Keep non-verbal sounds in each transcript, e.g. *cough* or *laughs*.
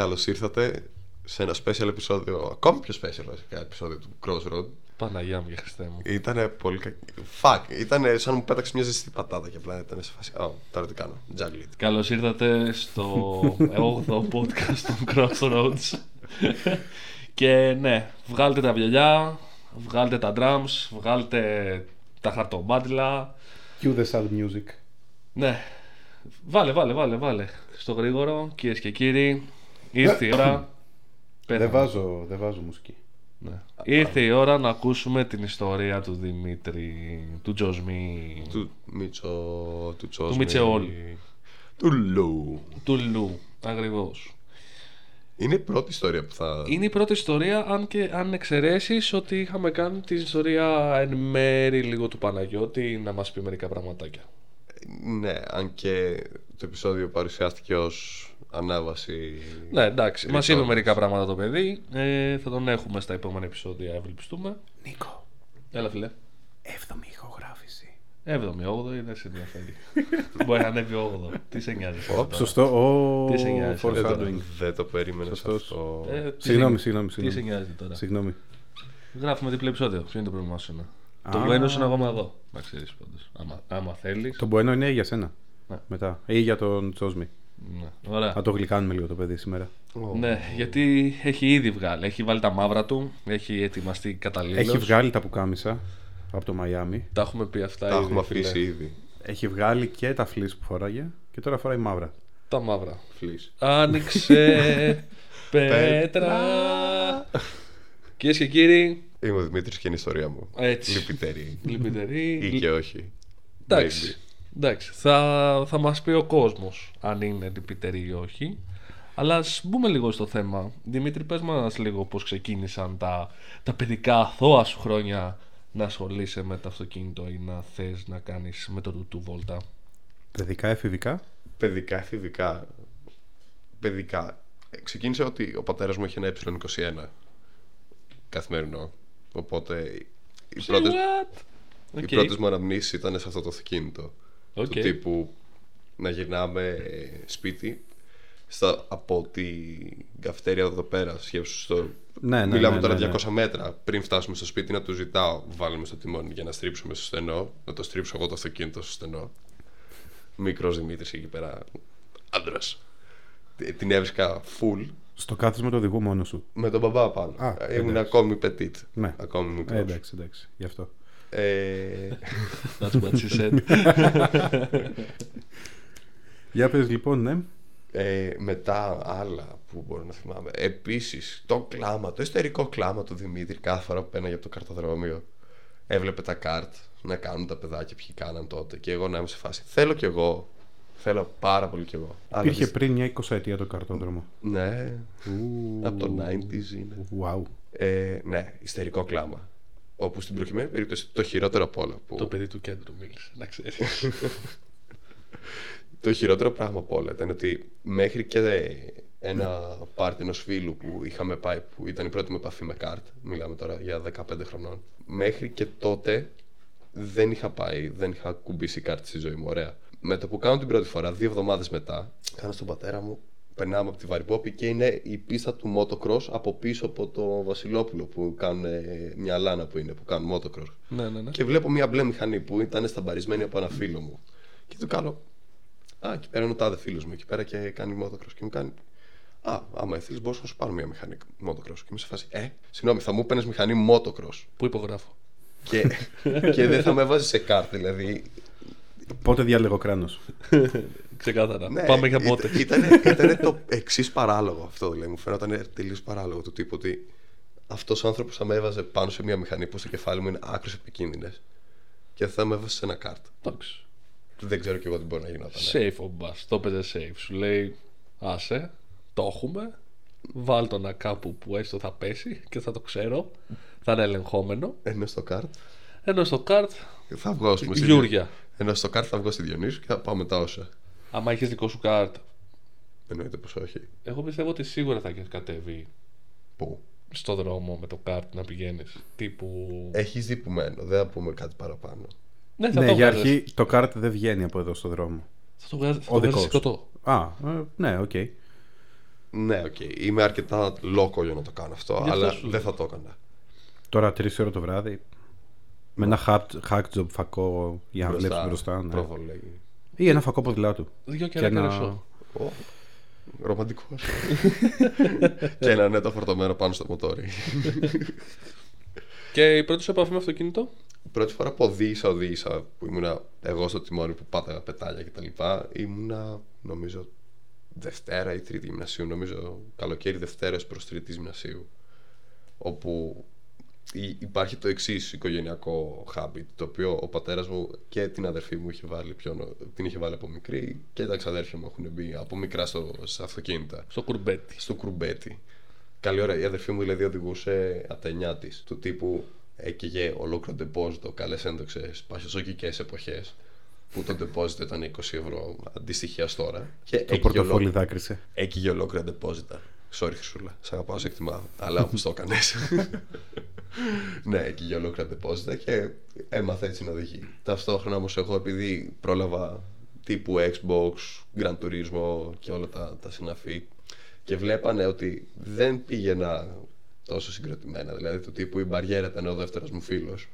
Καλώς ήρθατε σε ένα special επεισόδιο, ακόμη πιο special βασικά επεισόδιο του Crossroad. Παναγιά μου και Χριστέ μου. Ήταν πολύ κακό. Fuck, ήταν σαν να μου πέταξε μια ζεστή πατάτα και απλά ήταν σε φάση. Oh, τώρα τι κάνω. Juggle it. Καλώς ήρθατε στο 8ο podcast των Crossroads. και ναι, βγάλτε τα βιολιά, βγάλτε τα drums, βγάλτε τα χαρτομάτιλα. Cue the sad music. Ναι, βάλε, βάλε, βάλε, βάλε. Στο γρήγορο, κυρίες και κύριοι, ήρθε η ώρα. Πέθανε. Δεν βάζω, δεν βάζω μουσική. Ναι. Ήρθε η ώρα να ακούσουμε την ιστορία του Δημήτρη, του Τζοσμή, Του Μίτσο, του Τσόσμι. Μιτσεόλ. Του Λου. του Λου. Ακριβώς. Είναι η πρώτη ιστορία που θα. Είναι η πρώτη ιστορία, αν, και, αν εξαιρέσεις ότι είχαμε κάνει την ιστορία εν μέρη λίγο του Παναγιώτη να μας πει μερικά πραγματάκια. Ναι, αν και το επεισόδιο παρουσιάστηκε ως ανάβαση. Ναι, εντάξει, μας είπε Ρητός. μερικά πράγματα το παιδί. Ε, θα τον έχουμε στα επόμενα επεισόδια, ευελπιστούμε. Νίκο, Έλα, φίλε. 7η ηχογράφηση. 7η, 8η, δεν σε ενδιαφέρει. *laughs* Μπορεί να ανέβει 8ο. Τι σε νοιάζει. Ω, τώρα; Σωστό. Ο Τι σε νοιάζει, Δεν το, foreshadowing. δεν το περίμενες Σωστός. αυτό. Ε, τι Συγγνώμη, σε- συγγνώμη, Τι σε συγγνώμη. νοιάζει τώρα; Συγγνώμη. Γράφουμε διπλό επεισόδιο. Ποιο είναι το πρόβλημά σου, Α. Το bueno σου είναι ακόμα εδώ. Να ξέρεις πάντως. Άμα, άμα θέλεις. Το bueno είναι για σένα. Ναι. Μετά. Ή για τον Τσόσμι. Ναι. Ωραία. Θα το γλυκάνουμε λίγο το παιδί σήμερα. Ω. Ναι, γιατί έχει ήδη βγάλει. Έχει βάλει τα μαύρα του. Έχει ετοιμαστεί καταλήλως. Έχει βγάλει τα πουκάμισα από το Μαϊάμι. Τα έχουμε πει αυτά Τα ήδη, έχουμε φίλε. αφήσει ήδη. Έχει βγάλει και τα φλիս που φοράγε και τώρα φοράει μαύρα. Τα μαύρα. Φλής. Άνοιξε *laughs* πέτρα. Κυρίες και κύριοι, Είμαι ο Δημήτρης και είναι η ιστορία μου. Έτσι. Λυπητερή. λυπητερή. Ή και όχι. Εντάξει. Maybe. Εντάξει. Θα, θα μας πει ο κόσμος αν είναι λυπητερή ή όχι. Αλλά ας μπούμε λίγο στο θέμα. Δημήτρη, πες μας λίγο πώς ξεκίνησαν τα, τα παιδικά αθώα σου χρόνια να ασχολείσαι με το αυτοκίνητο ή να θες να κάνεις με το τουτού βόλτα. Παιδικά, εφηβικά; Παιδικά, εφηβικά. Παιδικά. Ε, Ξεκίνησε ότι ο πατέρας μου είχε ένα E21 καθημερινό. Οπότε οι πρώτες, What? οι Οκ. πρώτες μου αναμνήσεις ήταν σε αυτό το αυτοκίνητο. Οκ. Του τύπου να γυρνάμε ε, σπίτι στα, από την καφετέρια εδώ πέρα. Σκέψου στο... Ναι, ναι, Μιλάμε ναι, τώρα ναι, ναι. 200 μέτρα. Πριν φτάσουμε στο σπίτι να του ζητάω, βάλουμε στο τιμόνι για να στρίψουμε στο στενό. Να το στρίψω εγώ το αυτοκίνητο στο στενό. Μικρός Δημήτρης εκεί πέρα. Άντρας. Την έβρισκα full Στο κάθισμα του οδηγού μόνος σου. με τον μπαμπά πάνω. Α, Ήμουν εντάξει. ακόμη petit. Ναι. Ακόμη μικρός. Ε, εντάξει, εντάξει. Γι' αυτό. Ε, That's what she said. *laughs* Για πες λοιπόν, ναι. ε, μετά άλλα που μπορώ να θυμάμαι. Επίσης, το κλάμα, το εσωτερικό κλάμα του Δημήτρη κάθε φορά που πέναγε από το καρτοδρόμιο. Έβλεπε τα καρτ να κάνουν τα παιδάκια ποιοι κάναν τότε. Και εγώ να είμαι σε φάση. Θέλω κι εγώ. Θέλω πάρα πολύ κι εγώ. Αλλά Υπήρχε δυσ- πριν μια 20 ετία το καρτόδρομο. Ναι, Ου. από το 90s είναι. Wow. Ε, ναι, ιστερικό κλάμα. Όπου στην προκειμένη περίπτωση το χειρότερο απ' όλα. Που το παιδί του κέντρου μίλησε, να ξέρεις. *laughs* Το χειρότερο πράγμα από όλα ήταν ότι μέχρι και ένα πάρτι ενός φίλου που είχαμε πάει, που ήταν η πρώτη μου επαφή με καρτ, μιλάμε τώρα για 15 χρονών, μέχρι και τότε δεν είχα πάει, δεν είχα κουμπίσει καρτ στη ζωή μου. Ωραία. Με το που κάνω την πρώτη φορά, δύο εβδομάδες μετά, κάνω στον πατέρα μου, περνάμε από τη Βαρυπόπη και είναι η πίστα του motocross από πίσω από το Βασιλόπουλο που κάνουν ε, μια λάνα που είναι, που κάνουν motocross. ναι, ναι, ναι. Και βλέπω μια μπλε μηχανή που ήταν σταμπαρισμένη από ένα φίλο μου. Και του κάνω. Α, εκεί πέρα είναι ο τάδε φίλος μου εκεί πέρα και κάνει motocross. Και μου κάνει. Α, άμα ήθελες, μπορούσα να σου πάρω μια μηχανή motocross. Και είμαι σε φάση. Ε, συγγνώμη, θα μου παίρνει μηχανή motocross. Πού υπογράφω. και, και δεν θα με βάζει σε κάρτα, δηλαδή. Πότε διάλεγω κράνος. *laughs* Ξεκάθαρα. Ναι, Πάμε για ήταν- πότε. Ήταν, ήταν το εξής παράλογο αυτό, δηλαδή. Μου φαίνονταν τελείως παράλογο του τύπου ότι αυτός ο άνθρωπος θα με έβαζε πάνω σε μια μηχανή που στο κεφάλι μου είναι άκρως επικίνδυνες και θα με έβαζε σε ένα κάρτ. Εντάξει. Δεν ξέρω κι εγώ τι μπορεί να γινόταν. Safe ο μπας. Το έπαιζε safe. Σου λέει, άσε, το έχουμε. Βάλ το να κάπου που έστω θα πέσει και θα το ξέρω. Θα είναι ελεγχόμενο. Ενώ στο καρτ Ενώ στο καρτ, θα βγω ας πούμε, στη Γιούρια. Ενώ στο καρτ θα βγω στη Διονύσου και θα πάω μετά όσα. Άμα έχεις δικό σου καρτ, Εννοείται πως όχι. εγώ πιστεύω ότι σίγουρα θα έχεις κατέβει Πού; στο δρόμο με το καρτ να πηγαίνεις. Τύπου. Έχει δει που μένω, δεν θα πούμε κάτι παραπάνω. ναι, θα ναι, το για βγάζεις. αρχή το καρτ δεν βγαίνει από εδώ στο δρόμο. Θα το βγάζεις. Θα Ο το βγάζεις δικός σου. σκοτώ. Α, ε, ναι, οκ. Ναι, οκ. Είμαι αρκετά λόκο για να το κάνω αυτό, αυτό αλλά σου δεν λέω. θα το έκανα. Τώρα 3 ώρα το βράδυ. Με ένα hack, hack job φακό για να βλέπεις μπροστά. Ναι. Προβολέγει. Ή ένα φακό ποδηλάτου. Δύο Και και ένα ένα- καρεσό. Ω, Ρομαντικός. *laughs* και ένα νέτο φορτωμένο πάνω στο μοτόρι. Και η πρώτη σου επαφή με αυτοκίνητο; Πρώτη φορά που οδήγησα, οδήγησα που ήμουνα εγώ στο τιμόνι που πάταγα πετάλια κτλ. Ήμουνα νομίζω Δευτέρα ή Τρίτη γυμνασίου, νομίζω καλοκαίρι Δευτέρας προς Τρίτης γυμνασίου. Όπου υ- υπάρχει το εξής οικογενειακό habit, το οποίο ο πατέρας μου και την αδερφή μου είχε βάλει πιο, νο- την είχε βάλει από μικρή και τα ξαδέρφια μου έχουν μπει από μικρά στο, στα αυτοκίνητα Στο κουρμπέτι. στο κουρμπέτι. Καλή ώρα. Η αδερφή μου δηλαδή οδηγούσε από τα 9 της. Του τύπου έκαιγε ολόκληρο ντεπόζιτο, καλές έντοξες παχυσοκικέ εποχές. Που το ντεπόζιτο ήταν 20 ευρώ αντίστοιχα τώρα. Και Το έκαιγε πορτοφόλι ολόκληρο- δάκρυσε. Έκαιγε ολόκληρα ντεπόζιτα. Sorry, Χρυσούλα. Σ' αγαπάω, σε εκτιμάω. Αλλά όπως το έκανες. *laughs* ναι, έκαιγε ολόκληρα ντεπόζιτα και έμαθα έτσι να οδηγεί. Ταυτόχρονα όμως εγώ επειδή πρόλαβα τύπου Xbox, Gran Turismo και όλα τα, τα συναφή και βλέπανε ότι δεν πήγαινα τόσο συγκροτημένα. Δηλαδή του τύπου η μπαριέρα ήταν ο δεύτερος μου φίλος.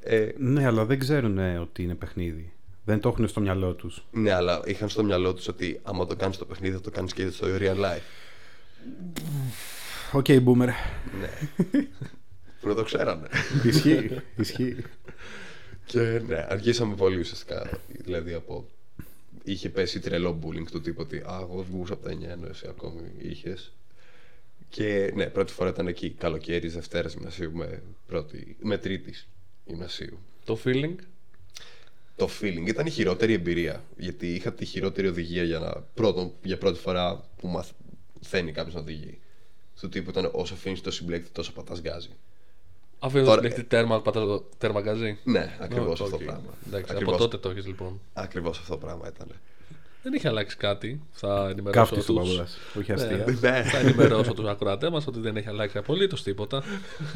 Ε, Ναι, αλλά δεν ξέρουν ε, ότι είναι παιχνίδι. Δεν το έχουν στο μυαλό τους. ναι, αλλά είχαν στο μυαλό τους ότι άμα το κάνεις το παιχνίδι θα το κάνεις και στο real life. Οκ, boomer. Ναι. *laughs* Που να το ξέρανε. ισχύει, ισχύει. Και ναι, αργήσαμε πολύ ουσιαστικά. Δηλαδή από. Είχε πέσει τρελό bullying του τύπου ότι Α, εγώ βγούσα από τα 9 ενώ εσύ ακόμη είχες. Και ναι, πρώτη φορά ήταν εκεί καλοκαίρι, Δευτέρας γυμνασίου με, πρώτη, με τρίτης γυμνασίου. Το feeling; Το feeling ήταν η χειρότερη εμπειρία. Γιατί είχα τη χειρότερη οδηγία για, να, πρώτον, για πρώτη φορά που μαθαίνει κάποιος να οδηγεί. Του τύπου ήταν όσο αφήνεις το συμπλέκτη, τόσο πατάς γκάζι. Αφήνω Τώρα- το συμπλέκτη τέρμα, πατάς το τέρμα γκάζι. Ναι, ακριβώς Ω, αυτό οκ. το πράγμα. Εντάξει, Ακριβώς, από τότε το έχεις λοιπόν. ακριβώς αυτό το πράγμα ήταν. Δεν είχε αλλάξει κάτι. Θα ενημερώσω Κάφτη ο τους... παππούδας. Όχι αστεία. Ναι. Θα ενημερώσω τους ακροατές μας ότι δεν έχει αλλάξει απολύτως τίποτα.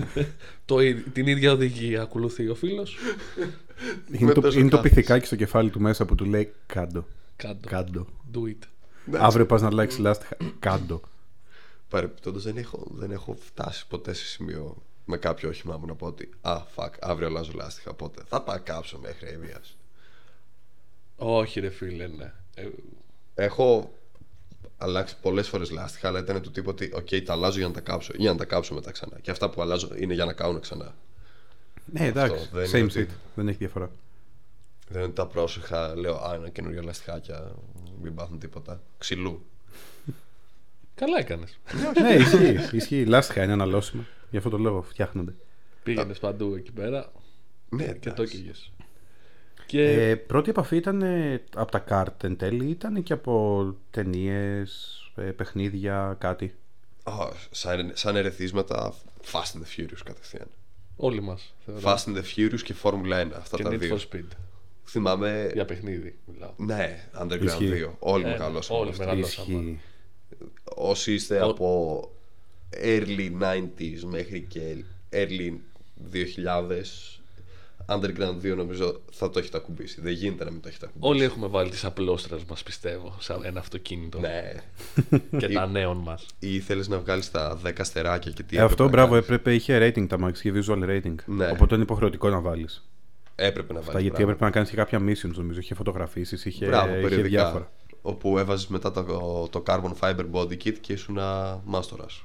*laughs* το, ί- την ίδια οδηγία ακολουθεί ο φίλος. Είναι, Με το, τόσο είναι το κάθης. πυθικάκι στο κεφάλι του μέσα που του λέει κάντο. Κάντο. Κάντο. Do it. Αύριο πας να αλλάξεις λάστιχα. Κάντο. Παρεπιπτόντω δεν έχω, δεν έχω φτάσει ποτέ σε σημείο με κάποιο όχημά μου να πω ότι Α, fuck, αύριο αλλάζω λάστιχα. Οπότε θα πάω κάψω μέχρι έβεια. Όχι, ρε φίλε, ναι. Ε, Έχω αλλάξει πολλές φορές λάστιχα, αλλά ήταν του τύπου ότι Οκ, τα αλλάζω για να τα κάψω ή για να τα κάψω μετά ξανά. Και αυτά που αλλάζω είναι για να κάουν ξανά. Ναι, εντάξει. δεν Same είναι shit. ότι- Δεν έχει διαφορά. Δεν είναι τα πρόσεχα, λέω Α, ένα καινούριο λαστιχάκια, μην πάθουν τίποτα. Ξυλού. καλά έκανες. ναι, ισχύει. ισχύει. Λάστιχα είναι αναλώσιμα. Γι' αυτό το λόγο φτιάχνονται. Πήγαινες παντού εκεί πέρα Ναι, και το εντάξει. έκαιγες. Και Ε, πρώτη επαφή ήταν ε, από τα καρτ εν τέλει, ήταν και από ταινίες, παιχνίδια, κάτι. Α, σαν, σαν ερεθίσματα Fast and the Furious κατευθείαν. όλοι μας. Fast and the Furious και Formula 1. Αυτά Και τα Need δύο. for Speed. Θυμάμαι. Για παιχνίδι μιλάω. Ναι, Underground Ισχύει. 2. Όλοι Ε, μεγαλώσαμε. όλοι με αυτά. μεγαλώσαμε. Ισχύει. Όσοι είστε Ο- από early 90s μέχρι και early 2000, Underground 2 νομίζω θα το έχετε ακουμπήσει. Δεν γίνεται να μην το έχετε ακουμπήσει. Όλοι έχουμε βάλει τις απλόστρες μας, πιστεύω, σαν ένα αυτοκίνητο. Ναι. Και τα νέων μας. Ή ήθελε να βγάλεις τα 10 αστεράκια και τι Ε, αυτό έπρεπε να μπράβο, κάνεις. έπρεπε, είχε rating τα Max, είχε visual rating. Ναι. Οπότε είναι υποχρεωτικό να βάλεις. Έπρεπε να Αυτά βάλεις. γιατί έπρεπε να κάνεις και κάποια missions, νομίζω. Είχε φωτογραφίσεις, είχε, Μπράβο, είχε περιοδικά. διάφορα. Όπου έβαζες μετά το, το carbon fiber body kit και ήσουν μάστορας.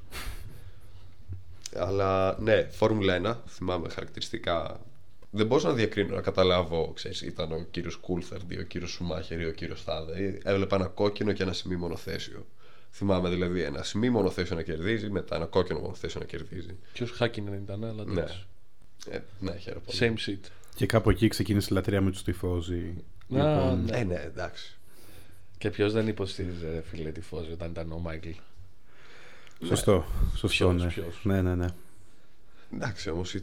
Αλλά ναι, Φόρμουλα 1, θυμάμαι χαρακτηριστικά. Δεν μπορούσα να διακρίνω, να καταλάβω, ξέρεις, ήταν ο κύριος Κούλθερντ ή ο κύριος Σουμάχερ ή ο κύριος Θάδε. Έβλεπα ένα κόκκινο και ένα σημείο μονοθέσιο. Θυμάμαι δηλαδή ένα σημείο μονοθέσιο να κερδίζει, μετά ένα κόκκινο μονοθέσιο να κερδίζει. Ποιος Χάκινεν ήταν, αλλά Ναι. εντάξει. Ε, ναι, χαίρομαι πολύ. Same shit. Και κάπου εκεί ξεκίνησε η λατρεία με τους τυφώζοι. Α, Λοιπόν, ναι. Ε, ναι, εντάξει. Και ποιος δεν υποστήριζε, ρε φίλε, τη φόζη όταν ήταν ο Μάικλ; Σωστό. Σωστό, Ποιος, ναι. ποιος; ναι. Ναι, ναι. Εντάξει όμως.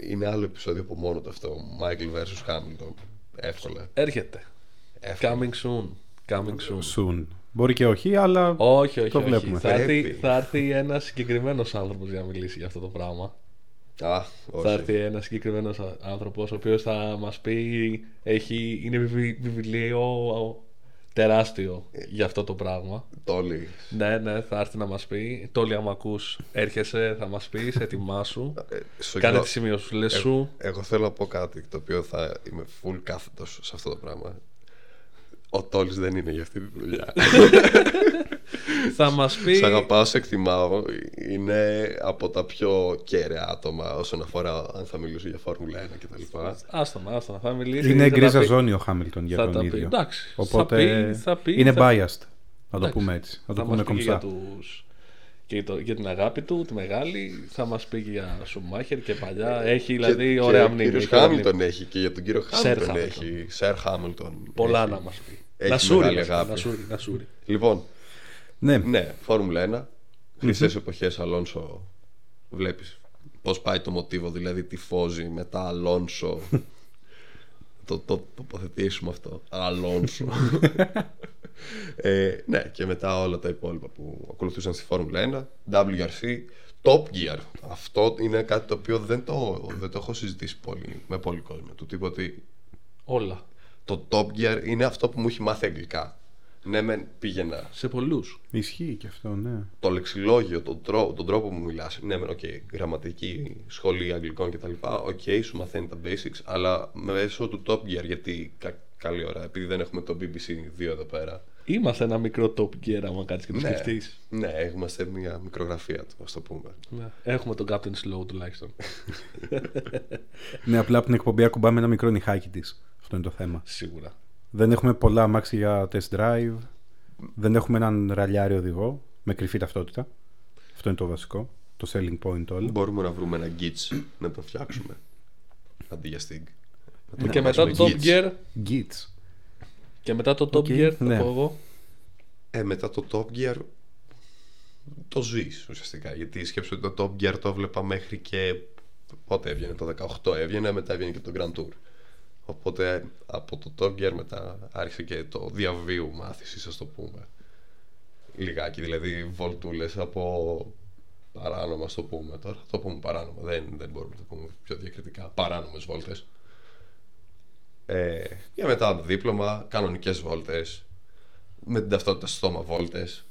Είναι άλλο επεισόδιο από μόνο του αυτό. Michael vs Hamilton. Εύκολα. Έρχεται. Εύκολα. Coming soon. Coming soon. Soon. Μπορεί και όχι, αλλά. Όχι, όχι. Το όχι. βλέπουμε. Θα, έρθει, Πρέπει. θα έρθει ένας συγκεκριμένος άνθρωπος για να μιλήσει για αυτό το πράγμα. Α, Θα έρθει όχι. ένας συγκεκριμένος άνθρωπος ο οποίος θα μας πει έχει, είναι βιβλι- βιβλίο τεράστιο για αυτό το πράγμα. Τόλι. Ναι, ναι, θα έρθει να μας πει. Τόλι, άμα ακούς, έρχεσαι, θα μας πεις, ετοιμάσου. Ε, στο Κάνε κοινό- τις σημειωσούλες σου. Εγώ θέλω να πω κάτι το οποίο θα είμαι full κάθετος σε αυτό το πράγμα. Ο Τόλης δεν είναι για αυτή τη δουλειά. *laughs* θα μας πει... Σε αγαπάω, σε εκτιμάω. Είναι από τα πιο κέραια άτομα όσον αφορά αν θα μιλήσω για Φόρμουλα 1 κτλ. Άστο να, άστο να, θα μιλήσει. Είναι θα τα γκρίζα πει. ζώνη ο Χάμιλτον για Θα τον τα πει. ίδιο. Εντάξει, Οπότε θα πει- θα πει, είναι θα- biased. Να το Εντάξει. πούμε έτσι. Να το θα πούμε μας πει και για, κομψά. τους... και για, το... για την αγάπη του, τη μεγάλη. Θα μας πει και για Σουμάχερ και παλιά. Έχει δηλαδή και, ωραία και μνήμη. Ο κύριος έχει ωραία Χάμιλτον μνήμη. έχει και για τον κύριο Σερ Χάμιλτον Χάμιλτον. έχει. Σερ Χάμιλτον. Πολλά έχει. να μας πει. Έχει να σούρει, μεγάλη να σούρει, αγάπη. να σούρει, να σούρει. Λοιπόν, Ναι, ναι, Φόρμουλα 1. Χρυσές εποχές Αλόνσο. Βλέπεις πώς πάει το μοτίβο, δηλαδή τι φόζει μετά Αλόνσο. *laughs* το, το τοποθετήσουμε αυτό. Αλόνσο. *laughs* ε, ναι, και μετά όλα τα υπόλοιπα που ακολουθούσαν στη Φόρμουλα 1. WRC, Top Gear. Αυτό είναι κάτι το οποίο δεν το, δεν το έχω συζητήσει πολύ με πολύ κόσμο. Του τύπου ότι Όλα. το Top Gear είναι αυτό που μου έχει μάθει αγγλικά. Ναι, μεν πήγαινα Σε πολλούς. ισχύει και αυτό, ναι. το λεξιλόγιο, τον, τρόπο, τον τρόπο που μιλάς Ναι, μεν, οκ, γραμματική, σχολή αγγλικών κτλ. Οκ, σου μαθαίνει τα basics, αλλά μέσω του Top Gear, γιατί κα- καλή ώρα, επειδή δεν έχουμε το BBC 2 εδώ πέρα. Είμαστε ένα μικρό Top Gear άμα κάτσεις και το Ναι, σκεφτείς. ναι, είμαστε μια μικρογραφία του, ας το πούμε. Ναι. Έχουμε τον Captain Slow τουλάχιστον. Ναι, απλά από την εκπομπή ακουμπάμε ένα μικρό νυχάκι της. Αυτό είναι το θέμα. Σίγουρα. Δεν έχουμε πολλά αμάξια για test drive. Δεν έχουμε έναν ραλιάρι οδηγό με κρυφή ταυτότητα. Αυτό είναι το βασικό. Το selling point όλο. Μπορούμε να βρούμε ένα Gitch να το φτιάξουμε. Αντί για Stig. Να το και μετά το ονομάσουμε top Gitch. gear. Gits. Και μετά το top Οκ, gear, θα ναι. πω εγώ. Ε, μετά το Top Gear το ζεις ουσιαστικά. Γιατί σκέψου ότι το Top Gear το βλέπα μέχρι και πότε έβγαινε, το 18 έβγαινε, μετά έβγαινε και το Grand Tour. Οπότε από το Top Gear μετά άρχισε και το διαβίου μάθησης, ας το πούμε. Λιγάκι, δηλαδή βολτούλες από παράνομα, ας το πούμε τώρα. Το πούμε παράνομα, δεν, δεν μπορούμε να το πούμε πιο διακριτικά. Παράνομες βόλτες. Ε, και μετά το δίπλωμα, κανονικές βόλτες, με την ταυτότητα στο στόμα βόλτες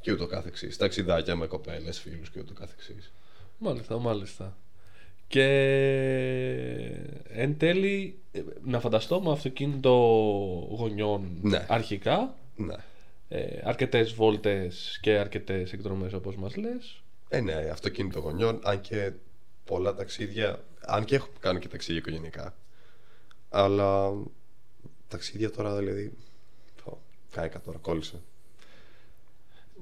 και ούτω καθεξής. Ταξιδάκια με κοπέλες, φίλους και ούτω καθεξής. Μάλιστα, μάλιστα. Και εν τέλει, ε, να φανταστώ με αυτοκίνητο γωνιών Ναι. αρχικά, Ναι. ε, αρκετές βόλτες και αρκετές εκδρομές όπως μας λες. Ε, ναι, αυτοκίνητο γονιών, αν και πολλά ταξίδια, αν και έχω κάνει και ταξίδια οικογενειακά. Αλλά ταξίδια τώρα δηλαδή. Πω, κάηκα τώρα, κόλλησε.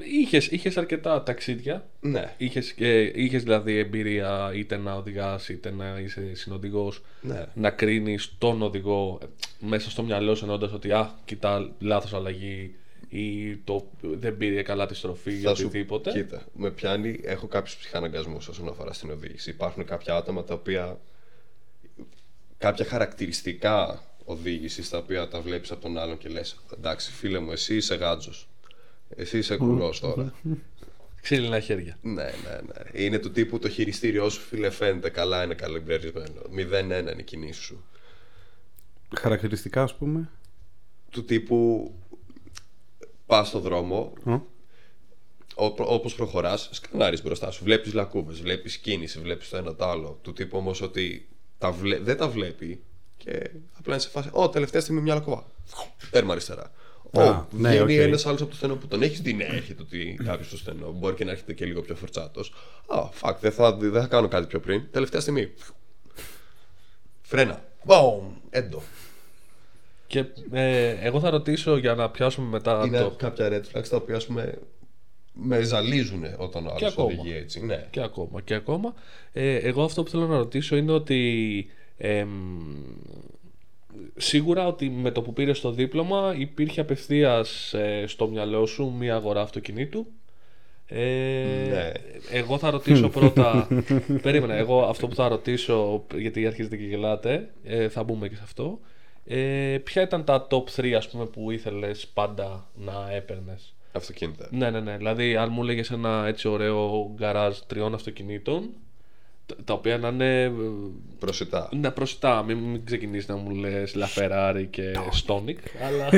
Είχες, είχες αρκετά ταξίδια. Ναι, Είχες, ε, είχες δηλαδή εμπειρία είτε να οδηγάς είτε να είσαι συνοδηγός ναι. να κρίνεις τον οδηγό ε, μέσα στο μυαλό σου εννοώντας ότι α, κοιτά λάθος αλλαγή ή το, δεν πήρε καλά τη στροφή ή Θα σου- οτιδήποτε. Κοίτα, με πιάνει, έχω κάποιους ψυχαναγκασμούς όσον αφορά στην οδήγηση. Υπάρχουν κάποια άτομα τα οποία. Κάποια χαρακτηριστικά οδήγησης τα οποία τα βλέπεις από τον άλλον και λες: Εντάξει, φίλε μου, εσύ είσαι γάτζο. Εσύ είσαι κουλός τώρα. *laughs* Ξύλινα χέρια. ναι, ναι, ναι. Είναι του τύπου το χειριστήριό σου, φίλε, φαίνεται καλά, είναι καλυμπρερισμένο. 0-1 είναι η κινήση σου. Χαρακτηριστικά, ας πούμε. Του τύπου πας στο δρόμο, Ω, Όπως προχωράς, σκανάρεις μπροστά σου. Βλέπεις λακκούβες, βλέπεις κίνηση, βλέπεις το ένα το άλλο. Του τύπου όμως ότι τα βλέ... δεν τα βλέπει και απλά είναι σε φάση. Ω, τελευταία στιγμή μια λακκούβα. Τέρμα αριστερά. Ω, Α, ναι, βγαίνει οκ. ένας άλλος από το στενό που τον έχεις δει. Ναι, έρχεται ότι κάποιος στο στενό. Μπορεί και να έρχεται και λίγο πιο φορτσάτος. Α, fuck, δεν θα, δεν θα κάνω κάτι πιο πριν. Τελευταία στιγμή. Φρένα. Μπομ! Έντο. Και ε, εγώ θα ρωτήσω για να πιάσουμε μετά Είναι το. κάποια red flags τα οποία ας πούμε με ζαλίζουν όταν ο Και άλλος ακόμα. οδηγεί έτσι. Ναι. Και ακόμα, και ακόμα. Ε, εγώ αυτό που θέλω να ρωτήσω είναι ότι εμ, σίγουρα ότι με το που πήρε το δίπλωμα υπήρχε απευθείας ε, στο μυαλό σου μία αγορά αυτοκινήτου. Ε, Ναι. Εγώ θα ρωτήσω *laughs* πρώτα. περίμενα. Εγώ αυτό που θα ρωτήσω, γιατί αρχίζετε και γελάτε, ε, θα μπούμε και σε αυτό. Ε, ποια ήταν τα top 3 ας πούμε, που ήθελες πάντα να έπαιρνες; Αυτοκίνητα. Ναι, ναι, ναι. Δηλαδή, αν μου έλεγες ένα έτσι ωραίο γκαράζ τριών αυτοκινήτων, τα- τα οποία να είναι ε, Προσιτά. να προσιτά, μην, μην ξεκινήσεις να μου λες LaFerrari και Stonic, αλλά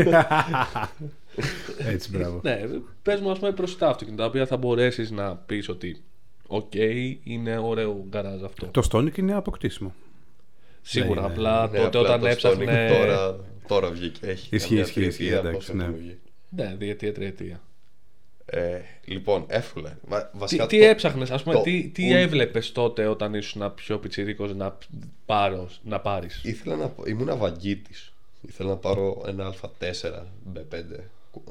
Έτσι, μπράβο. ναι, πες μου ας πούμε προσιτά αυτοκίνητα, τα οποία θα μπορέσεις να πεις ότι οκ, είναι ωραίο γκαράζ αυτό. Το Stonic είναι αποκτήσιμο. Σίγουρα, ναι, ναι. απλά Ναι, τότε απλά όταν το έψαχνε... Stonic Τώρα, τώρα βγήκε. Έχει Ισχύει, καμιά ισχύει, ισχύει, τριετία, εντάξει, πόσο ναι. έχει βγει. Ναι, διετία, τριετία. Ε, λοιπόν, εύκολα. Βα- Τι, βασικά τι το- έψαχνες, ας πούμε, το- τι, τι ου- έβλεπες τότε όταν ήσουν πιο πιτσιρίκος να, πάρω, να πάρεις; Ήθελα να ήμουν αβαγγίτης. Ήθελα να πάρω ένα Α4 B5.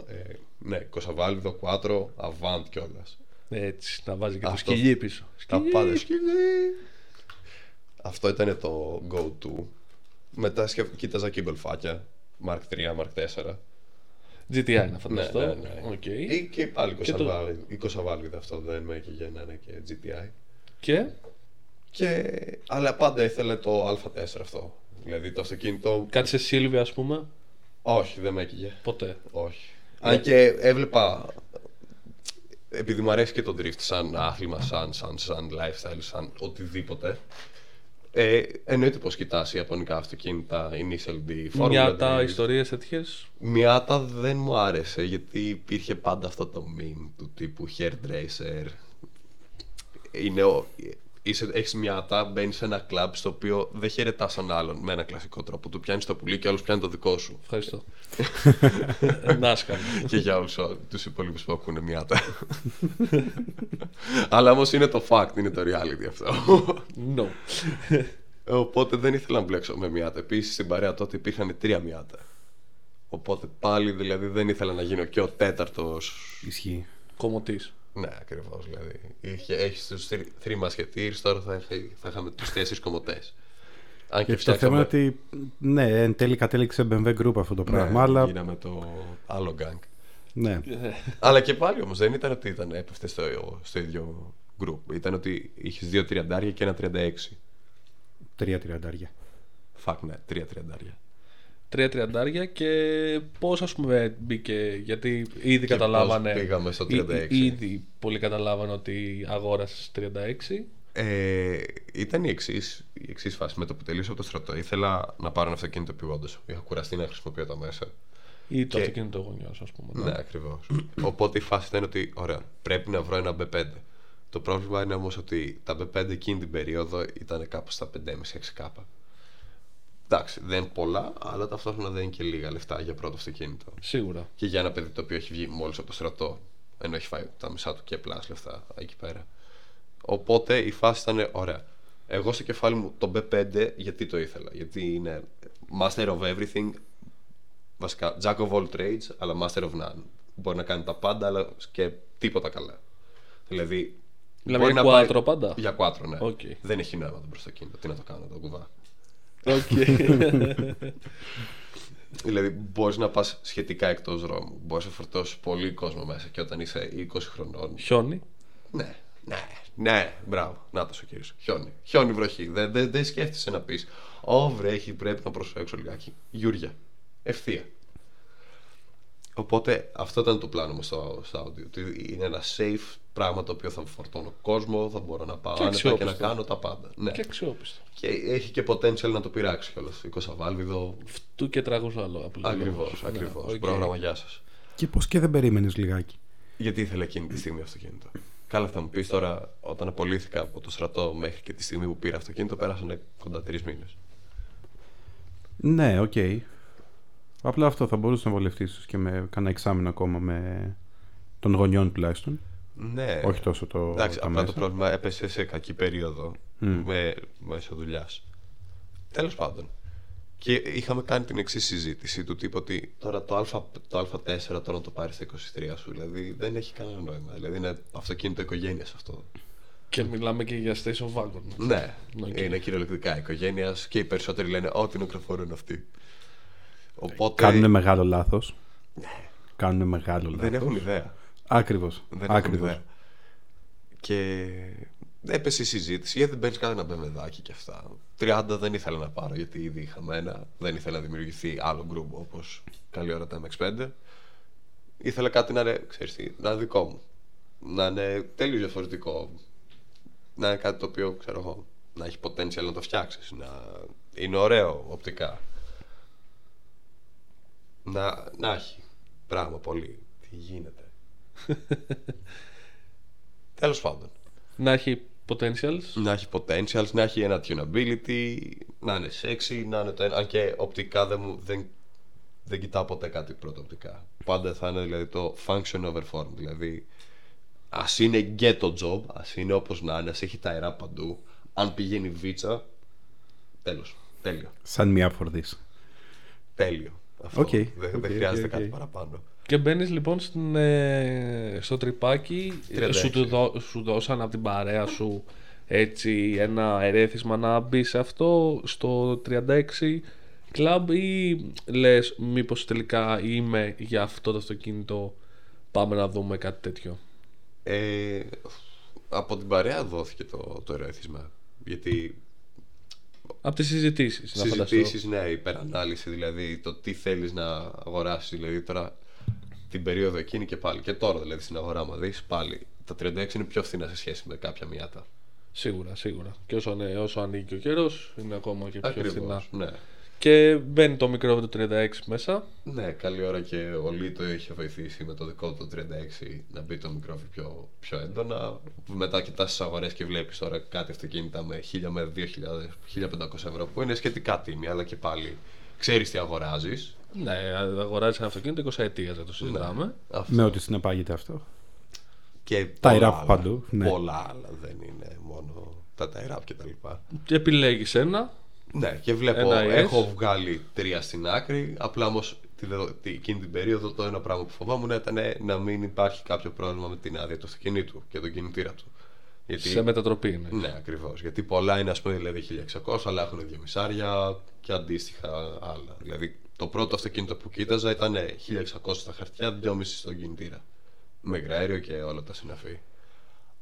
Ε, ναι, κοσαβάλιδο, κουάτρο, Avant κιόλας. Έτσι, να βάζεις και το Αυτό. σκυλί πίσω. Τα Σκυλί. πάντα σκυλί. Αυτό ήταν το go-to. Μετά σκεφ... κοίταζα και μπελφάκια. Mark 3, Mark 4. GTI να φανταστώ. Ναι, ναι, ναι. Οκ. Ή και πάλι Και το- κοσαβάλβιδο. Ή κοσαβάλβιδο αυτό δεν με έκαιγε να είναι και GTI. Και; Και... Αλλά πάντα ήθελε το Α4 αυτό. Δηλαδή το αυτοκίνητο. κάτι σε Silvia, ας πούμε, Όχι, δεν με έκαιγε. ποτέ. Όχι. Αν και έβλεπα. Επειδή μου αρέσει και το drift σαν άθλημα, σαν, σαν, σαν lifestyle, σαν οτιδήποτε. Ε, εννοείται πως κοιτάς ιαπωνικά αυτοκίνητα, Initial D, Formula Μια τα Drift. ιστορίες τέτοιες. Μιάτα δεν μου άρεσε γιατί υπήρχε πάντα αυτό το meme του τύπου hairdresser. Είναι ο... Είσαι, έχεις μιάτα, μπαίνεις σε ένα κλαμπ στο οποίο δεν χαιρετάς τον άλλον με ένα κλασικό τρόπο. Του πιάνεις το πουλί και ο άλλος πιάνει το δικό σου. Ευχαριστώ. *laughs* Νάσκαλ. και για όλους τους υπόλοιπους που ακούνε μιάτα. *laughs* Αλλά όμως είναι το fact, είναι το reality αυτό. No. Οπότε δεν ήθελα να μπλέξω με μιάτα. Επίσης στην παρέα τότε υπήρχαν τρία μιάτα. Οπότε πάλι δηλαδή δεν ήθελα να γίνω και ο τέταρτος Ισχύει. Κομωτής. Ναι, ακριβώς. Δηλαδή. Είχε, έχεις τους τρι- three musketeers, τώρα θα, είχα- θα είχαμε τους τέσσερις κομμωτές. Αν και Και το θέμα φτιάξαμε... είναι ότι ναι, εν τέλει κατέληξε BMW Group αυτό το πράγμα, ναι, αλλά γίναμε το άλλο gang. ναι, *laughs* Αλλά και πάλι όμως δεν ήταν ότι ήταν, έπεφτε στο, στο ίδιο group. Ήταν ότι είχες δύο τριαντάρια και ένα 36. τρία τριαντάρια. Φακ ναι, τρία τριαντάρια. Τρία τριαντάρια και πώς ας πούμε μπήκε, γιατί ήδη Και καταλάβανε. πώς πήγαμε στο ή- 36. ή- Ήδη πολλοί καταλάβανε ότι αγόρασες 36. Ε, ήταν η εξή η εξής φάση. Με το που τελείωσα από το στρατό, ήθελα να πάρω ένα αυτοκίνητο επιγόντω. Είχα κουραστεί να χρησιμοποιώ τα μέσα. Ή το Και- αυτοκίνητο γονιός ας πούμε. Ναι, ακριβώς. Οπότε η φάση ήταν ότι, ωραία, πρέπει να βρω ένα B5. Το πρόβλημα είναι όμως ότι τα B5 εκείνη την περίοδο ήταν κάπου στα 5,5-6 κάπα. Εντάξει, δεν είναι πολλά, αλλά ταυτόχρονα δεν είναι και λίγα λεφτά για πρώτο αυτοκίνητο. Σίγουρα. Και για ένα παιδί το οποίο έχει βγει μόλις από το στρατό, ενώ έχει φάει τα μισά του και πλάς λεφτά εκεί πέρα. Οπότε η φάση ήταν, ωραία. Εγώ στο κεφάλι μου το B5 γιατί το ήθελα. Γιατί είναι master of everything, βασικά jack of all trades, αλλά master of none. Μπορεί να κάνει τα πάντα, αλλά και τίποτα καλά. Δηλαδή. Μιλάμε μπορεί για να πάει- quattro πάντα; Για quattro, ναι. Οκ. Δεν έχει νόημα το μπροστοκίνητο. Τι να το κάνω, το κουβά. Οκ. *laughs* Δηλαδή, μπορείς να πας σχετικά εκτός δρόμου. Μπορείς να φορτώσεις πολύ κόσμο μέσα και όταν είσαι 20 χρονών. Χιόνι. Ναι, ναι, ναι, μπράβο. Να το ο κύριος. Χιόνι. Χιόνι βροχή. Δεν δεν δεν σκέφτεσαι να πεις Ω, βρέχει, πρέπει να προσέξω λιγάκι. Γιούρια. Ευθεία. Οπότε αυτό ήταν το πλάνο μου στο, στο Audi. Ότι είναι ένα safe πράγμα το οποίο θα φορτώνω κόσμο, θα μπορώ να πάω Και άνετα και να αξιόπιστο. κάνω τα πάντα. Ναι. Και αξιόπιστο. Και έχει και potential να το πειράξει κιόλας. 20 βάλβιδο. Φτού και τράγους άλλο. απλά Ακριβώς, λόγος. Ναι, ακριβώς. οκ. Πρόγραμμα, γεια σας. Και πώς και δεν περίμενες λιγάκι; Γιατί ήθελα εκείνη τη στιγμή αυτοκίνητο. Καλά, θα μου πεις τώρα, όταν απολύθηκα από το στρατό μέχρι και τη στιγμή που πήρα αυτοκίνητο, πέρασαν κοντά τρεις μήνες. Ναι, οκ. Απλά αυτό θα μπορούσε να βολευτείς ίσως και με κανένα εξάμηνο ακόμα με των γονιών τουλάχιστον. Ναι. Όχι τόσο το. Εντάξει, τα απλά μέσα. το πρόβλημα έπεσε σε κακή περίοδο με, μέσω δουλειάς. Τέλος πάντων. Και είχαμε κάνει την εξής συζήτηση του τύπου ότι τώρα το, α, το Α4 τώρα να το πάρεις στα 23 σου. Δηλαδή δεν έχει κανένα νόημα. Δηλαδή είναι αυτοκίνητο οικογένειας αυτό. Και μιλάμε και για station wagon. Ναι, Οκ. είναι κυριολεκτικά οικογένειας και οι περισσότεροι λένε Ότι νεκροφόρα αυτή. Οπότε Κάνουν μεγάλο λάθος. Κάνουν μεγάλο λάθος. δεν έχουν ιδέα. Ακριβώς. Δεν έχουν ιδέα. Και έπεσε η συζήτηση γιατί δεν παίρνεις κανένα μπεμεδάκι και αυτά. 30 δεν ήθελα να πάρω γιατί ήδη είχαμε ένα. Δεν ήθελα να δημιουργηθεί άλλο group όπως καλή ώρα τα MX5. Ήθελα κάτι να είναι, ξέρεις τι, να είναι δικό μου. Να είναι τέλειως διαφορετικό. Να είναι κάτι το οποίο, ξέρω εγώ, να έχει potential να το φτιάξεις. Να είναι ωραίο οπτικά. Να, να έχει πράγμα πολύ. Τι γίνεται. Τέλος πάντων. Να έχει potentials. Να έχει potentials, να έχει ένα tunability, να είναι sexy, να είναι το ένα. Αν και οπτικά δεν, μου, δεν, δεν κοιτάω ποτέ κάτι πρώτο οπτικά. Πάντα θα είναι δηλαδή το function over form. Δηλαδή, ας είναι και το job, ας είναι όπως να είναι, ας έχει τα αερά παντού. Αν πηγαίνει βίτσα, τέλος. Τέλειο. Σαν μία for this. Τέλειο. Αυτό. Οκ, δεν, οκ, δεν χρειάζεται οκ, κάτι οκ. παραπάνω. Και μπαίνεις λοιπόν στην, ε, στο τρυπάκι. 36. Σου, του δώ- σου δώσαν από την παρέα σου έτσι ένα ερέθισμα να μπει σε αυτό στο 36 κλαμπ ή λες μήπως τελικά είμαι για αυτό το αυτοκίνητο πάμε να δούμε κάτι τέτοιο; Ε, από την παρέα δόθηκε το, το ερέθισμα. Γιατί Από τις συζητήσεις να φανταστώ. συζητήσεις, ναι, υπερανάλυση, δηλαδή το τι θέλεις να αγοράσεις. Δηλαδή τώρα την περίοδο εκείνη και πάλι. Και τώρα δηλαδή στην αγορά, μα δεις πάλι. Τα 36 είναι πιο φθηνά σε σχέση με κάποια μοιάτα. Σίγουρα, σίγουρα. Και όσο, ναι, όσο ανοίγει και ο καιρός είναι ακόμα και πιο φθηνά. Ακριβώς, ναι. Και μπαίνει το μικρό του 36 μέσα. Ναι, καλή ώρα και ο Λίτο είχε βοηθήσει με το δικό του 36 να μπει το μικρόφι πιο, πιο έντονα. Μετά κοιτάς τις αγορές και βλέπεις τώρα κάτι αυτοκίνητα με 1000 με 2000, 1500 ευρώ που είναι σχετικά τίμη, αλλά και πάλι ξέρεις τι αγοράζεις. Ναι, αγοράζει ένα αυτοκίνητο 20 ετίας, δεν το συζητάμε. Με ό,τι συνεπάγεται αυτό. Και Τα πολλά iRap άλλα. παντού, ναι. Πολλά άλλα δεν είναι μόνο τα iRap και τα λοιπά. Και επιλέγεις ένα. Ναι, και βλέπω, Ένα yes. έχω βγάλει τρία στην άκρη. Απλά όμως εκείνη την περίοδο το ένα πράγμα που φοβόμουν ήταν να μην υπάρχει κάποιο πρόβλημα με την άδεια του αυτοκινήτου και τον κινητήρα του. Γιατί... Σε μετατροπή είναι. Ναι, ακριβώς. Γιατί πολλά είναι, ας πούμε, δηλαδή 1600, αλλά έχουν δύο μισάρια και αντίστοιχα άλλα. Δηλαδή, το πρώτο αυτοκίνητο που κοίταζα ήταν 1600 στα χαρτιά, 2,5 στον κινητήρα. Με υγραέριο και όλα τα συναφή.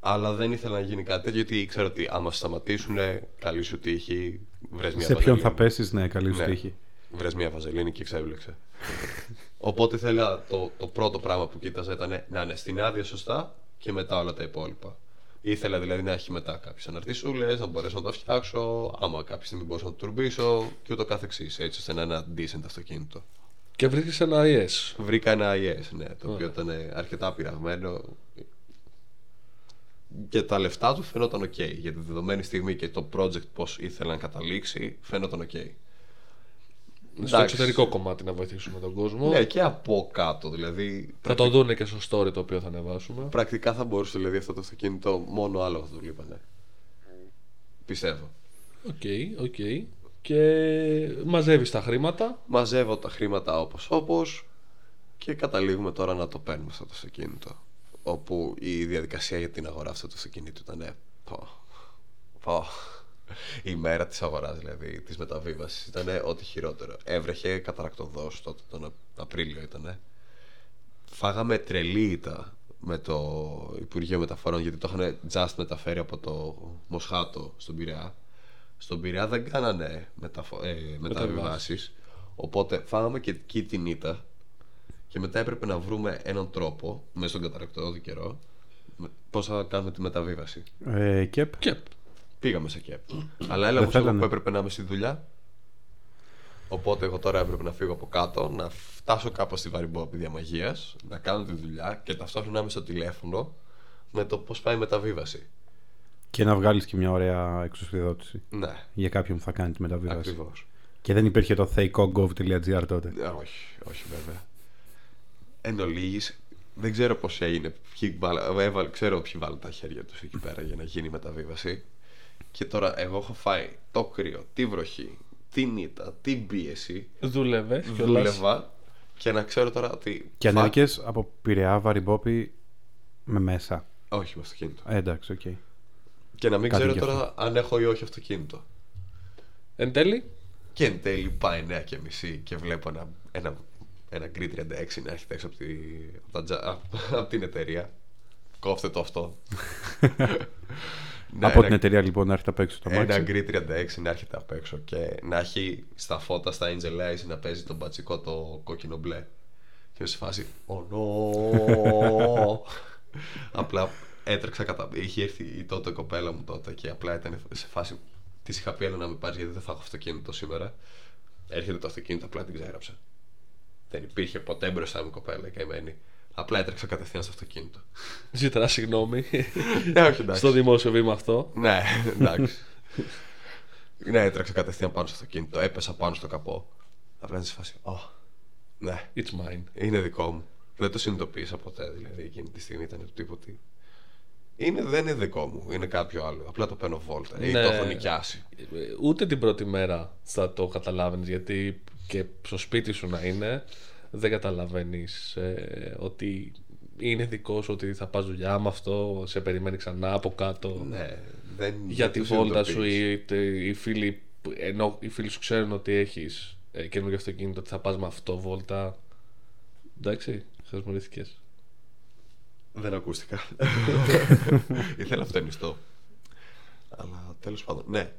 Αλλά δεν ήθελα να γίνει κάτι τέτοιο, γιατί ήξερα ότι άμα σταματήσουν, καλή σου τύχη, βρες μια Σε ποιον θα βαζελίνη. πέσεις, ναι, καλή σου Ναι. τύχη. Βρες μια βαζελίνη και ξέβλεξε. Οπότε ήθελα το, το πρώτο πράγμα που κοίταζα ήταν να είναι στην άδεια σωστά και μετά όλα τα υπόλοιπα. Ήθελα δηλαδή να έχει μετά κάποιες αναρτησούλες, να μπορέσω να το φτιάξω, άμα κάποια στιγμή μπορούσα να το τουρμπίσω και ούτω καθεξής, έτσι ώστε να είναι ένα decent αυτοκίνητο. Και βρίσκει ένα IS. Βρήκα ένα IS, ναι, το οποίο ήταν αρκετά πειραγμένο και τα λεφτά του φαινόταν ok. Για τη δεδομένη στιγμή και το project πώς ήθελα να καταλήξει φαινόταν ok. Στο Εντάξει. εξωτερικό κομμάτι να βοηθήσουμε τον κόσμο. Ναι, και από κάτω. Δηλαδή, Θα το δούνε και στο story το οποίο θα ανεβάσουμε. πρακτικά θα μπορούσε δηλαδή, αυτό το αυτοκίνητο μόνο άλλο θα το λείπανε. Πιστεύω. Ok, ok. Και μαζεύεις τα χρήματα. Μαζεύω τα χρήματα όπως όπως και καταλήγουμε τώρα να το παίρνουμε αυτό το αυτοκίνητο. Όπου η διαδικασία για την αγορά αυτού του αυτοκίνητου ήταν. Πω, πω. Η μέρα της αγοράς δηλαδή, της μεταβίβασης ήταν ό,τι χειρότερο. Έβρεχε καταρακτοδός τότε τον Απρίλιο ήταν. Φάγαμε τρελή ήττα με το Υπουργείο Μεταφορών γιατί το είχαν just μεταφέρει από το Μοσχάτο στον Πειραιά. Στον Πειραιά δεν κάνανε μεταφο- ε, μεταβιβάσεις οπότε φάγαμε και εκεί την ήττα και μετά έπρεπε να βρούμε έναν τρόπο μέσα στον καταρακτοδότη καιρό με- πώς θα κάνουμε τη μεταβίβαση. Ε, κεπ. Και Πήγαμε σε ΚΕΠ. Αλλά έλα Δεν μου εγώ θέλανε. που έπρεπε να είμαι στη δουλειά. Οπότε εγώ τώρα έπρεπε να φύγω από κάτω, να φτάσω κάπου στη Βαριμπόπη διαμαγεία, να κάνω τη δουλειά και ταυτόχρονα να είμαι στο τηλέφωνο με το πώς πάει η μεταβίβαση. Και να βγάλεις και μια ωραία εξουσιοδότηση Ναι, για κάποιον που θα κάνει τη μεταβίβαση. ακριβώς. Και δεν υπήρχε το θεϊκό gov.gr τότε. όχι, όχι βέβαια. Εν ολίγοις, δεν ξέρω πώς έγινε. Ποιοι βάλα- έβαλε- ξέρω ποιοι βάλουν τα χέρια τους εκεί πέρα για να γίνει η μεταβίβαση. Και τώρα εγώ έχω φάει το κρύο, τη βροχή, την ήττα, την πίεση. δούλευε. δούλευα και να ξέρω τώρα ότι. Και φα- ανέβηκες από Πειραιά, Βαριμπόπη με μέσα. Όχι με αυτοκίνητο. Ε, εντάξει, οκ. Και να μην Κάτι ξέρω κι τώρα αν έχω ή όχι αυτοκίνητο. Εν τέλει, Και εν τέλει πάει 9 και μισή και βλέπω ένα, ένα, ένα γκρι 36 να έρχεται έξω από, τη, από, τα τζα- απ' *laughs* από την εταιρεία. Κόφτε το αυτό. *laughs* *laughs* Ναι, από ένα- την εταιρεία λοιπόν να έρθει απ' έξω το Ένα μάξι. γκρι 36 να έρχεται απ' έξω και να έχει στα φώτα, στα Angel Eyes να παίζει τον μπατσικό το κόκκινο μπλε. Και σε φάση, oh no. *laughs* απλά έτρεξα κατά. Είχε έρθει η τότε κοπέλα μου τότε και απλά ήταν σε φάση. Της είχα πει, έλα να με πάρεις γιατί δεν θα έχω αυτοκίνητο σήμερα. Έρχεται το αυτοκίνητο, απλά την ξέγραψα. Δεν υπήρχε ποτέ μπροστά μου κοπέλα καημένη. Απλά έτρεξα κατευθείαν στο αυτοκίνητο. Ζήτερα συγγνώμη. ναι, όχι εντάξει. στο δημόσιο βήμα αυτό. Ναι, εντάξει. ναι, έτρεξα κατευθείαν πάνω στο αυτοκίνητο. Έπεσα πάνω στο καπό. Απλά είναι σε φάση. «Ω, ναι, It's mine. είναι δικό μου. Δεν το συνειδητοποίησα ποτέ. Δηλαδή εκείνη τη στιγμή ήταν του τύπου ότι. Είναι, δεν είναι δικό μου, είναι κάποιο άλλο. Απλά το παίρνω βόλτα ή Ναι. το έχω νοικιάσει. Ούτε την πρώτη μέρα θα το καταλάβαινες γιατί και στο σπίτι σου να είναι, δεν καταλαβαίνεις ότι είναι δικός σου, ότι θα πας δουλειά με αυτό, σε περιμένει ξανά από κάτω. Ναι, δεν. για δεν τη το βόλτα σου συνειδητοποιείς. ή τε- οι φίλοι, που- ενώ οι φίλοι σου ξέρουν ότι έχεις ε, καινούργιο αυτοκίνητο, ότι θα πας με αυτό βόλτα. Εντάξει, χασμουρίθηκες. Δεν ακούστηκα. *laughs* Ήθελα αυτενιστό. Αλλά τέλος πάντων. Ναι,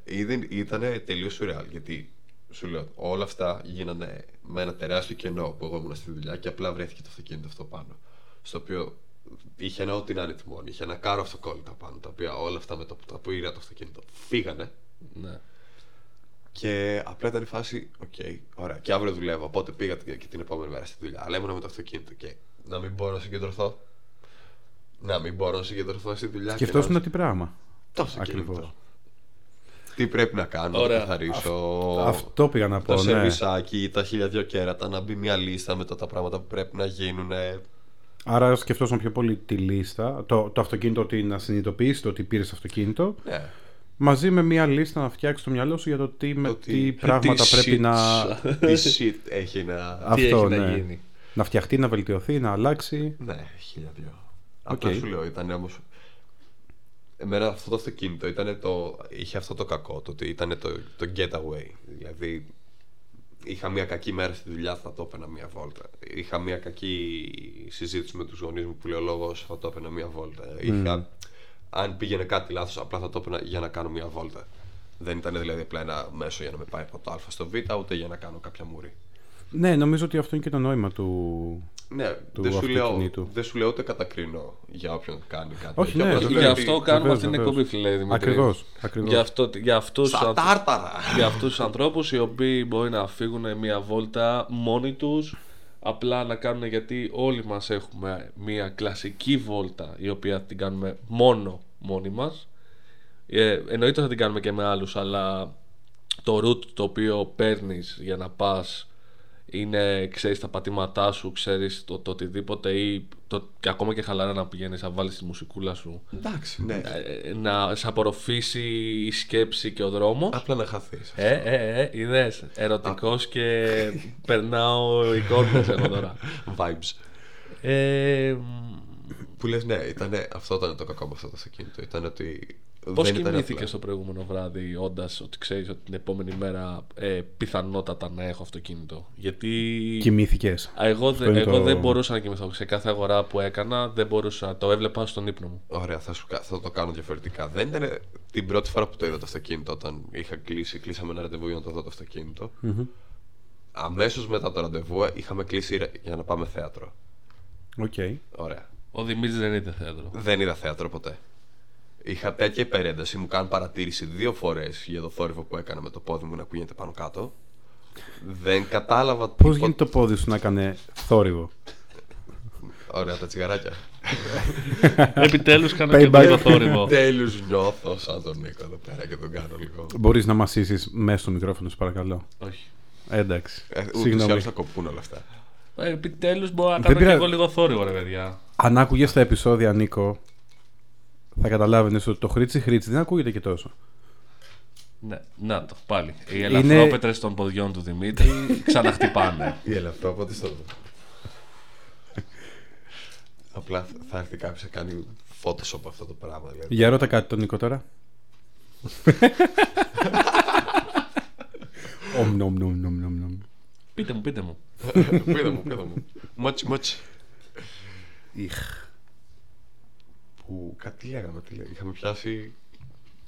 ήταν τελείως σουρεάλ. Γιατί σου λέω, όλα αυτά γίνανε με ένα τεράστιο κενό που εγώ ήμουν στη δουλειά και απλά βρέθηκε το αυτοκίνητο αυτό πάνω. Στο οποίο είχε ένα ό,τι να είναι τιμόνι, είχε ένα κάρο αυτοκόλλητα πάνω. Τα οποία όλα αυτά με το που τα που είδα το αυτοκίνητο φύγανε. Ναι. Και απλά ήταν η φάση, οκ, ωραία. Και αύριο δουλεύω. Οπότε πήγα και και την επόμενη μέρα στη δουλειά. Αλλά ήμουν με το αυτοκίνητο και να μην μπορώ να συγκεντρωθώ. Να μην μπορώ να συγκεντρωθώ στη δουλειά. και Σκεφτόσουν να... τι πράγμα. Το αυτοκίνητο. Ακριβώς. Τι πρέπει να κάνω, να Ωραία. το καθαρίσω. Αυτό πήγα να Το πω, ναι. σερβισάκι, τα χίλια δυο κέρατα, να μπει μια λίστα με τα, τα πράγματα που πρέπει να γίνουν. Άρα σκεφτόσουν πιο πολύ τη λίστα, το, το αυτοκίνητο ότι να συνειδητοποιήσει το ότι πήρες αυτοκίνητο, Ναι. μαζί με μια λίστα να φτιάξεις το μυαλό σου για το τι, με, Το τι, τι- πράγματα τι πρέπει shit. να. Τι shit έχει να. Αυτό, Τι έχει ναι. να γίνει. να φτιαχτεί, να βελτιωθεί, να αλλάξει. Ναι, χίλια δυο. Απλά Οκ. σου λέω, ήταν όμως. Εμένα αυτό το αυτοκίνητο ήταν το... είχε αυτό το κακό, το ότι ήταν το, το getaway. Δηλαδή, είχα μια κακή μέρα στη δουλειά, θα το έπαιρνα μια βόλτα. Είχα μια κακή συζήτηση με τους γονείς μου που λέει ο λόγος, θα το έπαιρνα μια βόλτα. Είχα... Αν πήγαινε κάτι λάθος, απλά θα το έπαιρνα για να κάνω μια βόλτα. Δεν ήταν δηλαδή απλά ένα μέσο για να με πάει από το Α στο Β, ούτε για να κάνω κάποια μουρή. Ναι, νομίζω ότι αυτό είναι και το νόημα του. Ναι, Του δεν σου, λέω, αυτοκινήτου. δεν σου λέω ούτε κατακρίνω για όποιον κάνει κάτι. Όχι, τέτοιο, ναι, απλά σου Γι' λέω αυτό ότι- κάνουμε Βεβαίως, αυτή την βεβαίως. εκπομπή, φίλε Δημήτρη. Ακριβώς, ακριβώς. Για, αυτό, για αυτούς, Στα αν- τάρταρα! για αυτούς τους ανθρώπους οι οποίοι μπορεί να φύγουν μια βόλτα μόνοι τους απλά να κάνουν γιατί όλοι μας έχουμε μια κλασική βόλτα η οποία την κάνουμε μόνο μόνοι μας ε, εννοείται θα την κάνουμε και με άλλους αλλά το route το οποίο παίρνεις για να πας είναι, ξέρεις τα πατήματά σου, ξέρεις το, το οτιδήποτε ή το, και ακόμα και χαλαρά να πηγαίνεις να βάλεις τη μουσικούλα σου Εντάξει, ναι. ε, να σε απορροφήσει η σκέψη και ο δρόμος Απλά να χαθείς. ε, ε, ε, είδες, ερωτικός και περνάω εικόνες εγώ τώρα. Vibes. Ε, Που λες, ναι, ήτανε, αυτό ήταν το κακό με αυτό το αυτοκίνητο. Ήταν ότι. Πώς δεν ήταν κοιμήθηκες απλά. το προηγούμενο βράδυ όντας ότι ξέρεις ότι την επόμενη μέρα ε, πιθανότατα να έχω αυτοκίνητο; Γιατί Κοιμήθηκες. Α, εγώ, δε- είναι εγώ το- δεν μπορούσα να κοιμηθώ. Σε κάθε αγορά που έκανα δεν μπορούσα. Το έβλεπα στον ύπνο μου. Ωραία, θα, σου, κα- θα το κάνω διαφορετικά. Δεν ήταν την πρώτη φορά που το είδα το αυτοκίνητο όταν είχα κλείσει, κλείσαμε ένα ραντεβού για να το δω το αυτοκίνητο. Αμέσως μετά το ραντεβού είχαμε κλείσει ρε- για να πάμε θέατρο. Οκ. Ωραία. Ο Δημήτρης δεν είδε θέατρο. Δεν είδα θέατρο ποτέ. Είχα τέτοια υπερένταση, μου κάνουν παρατήρηση δύο φορές για το θόρυβο που έκανα με το πόδι μου να ακούγεται πάνω κάτω. Δεν κατάλαβα Πώς τίποτα. γίνεται το πόδι σου να έκανε θόρυβο; Ωραία, τα τσιγαράκια. *laughs* Επιτέλους κάνω και Payback. εγώ το θόρυβο. Επιτέλους νιώθω σαν τον Νίκο εδώ πέρα και τον κάνω λίγο. Μπορείς να μασήσεις μέσα στο μικρόφωνο, σου παρακαλώ. Όχι. Ε, εντάξει. Ε, Ούτως ή Συγγνώμη. άλλω θα κοπούν όλα αυτά. Επιτέλους μπορώ να Δεν κάνω και πειρα- εγώ λίγο θόρυβο, ρε παιδιά. Αν άκουγες τα επεισόδια, Νίκο, θα καταλάβαινες ότι το χρήτσι χρήτσι δεν ακούγεται και τόσο. Ναι, να το πάλι. Οι Είναι- ελαφρόπετρες των ποδιών του Δημήτρη ξαναχτυπάνε. Η ελαφρό από στο Απλά θα έρθει κάποιος να κάνει Photoshop αυτό το πράγμα. Δηλαδή. Για ρώτα κάτι τον Νίκο τώρα. Ομ, νομ, νομ, νομ, νομ, νομ. πείτε μου, πείτε μου. *laughs* πείτε μου, πείτε μου. Μότσι, μότσι. Ιχ. Που κάτι λέγαμε, τι λέγαμε. Είχαμε πιάσει.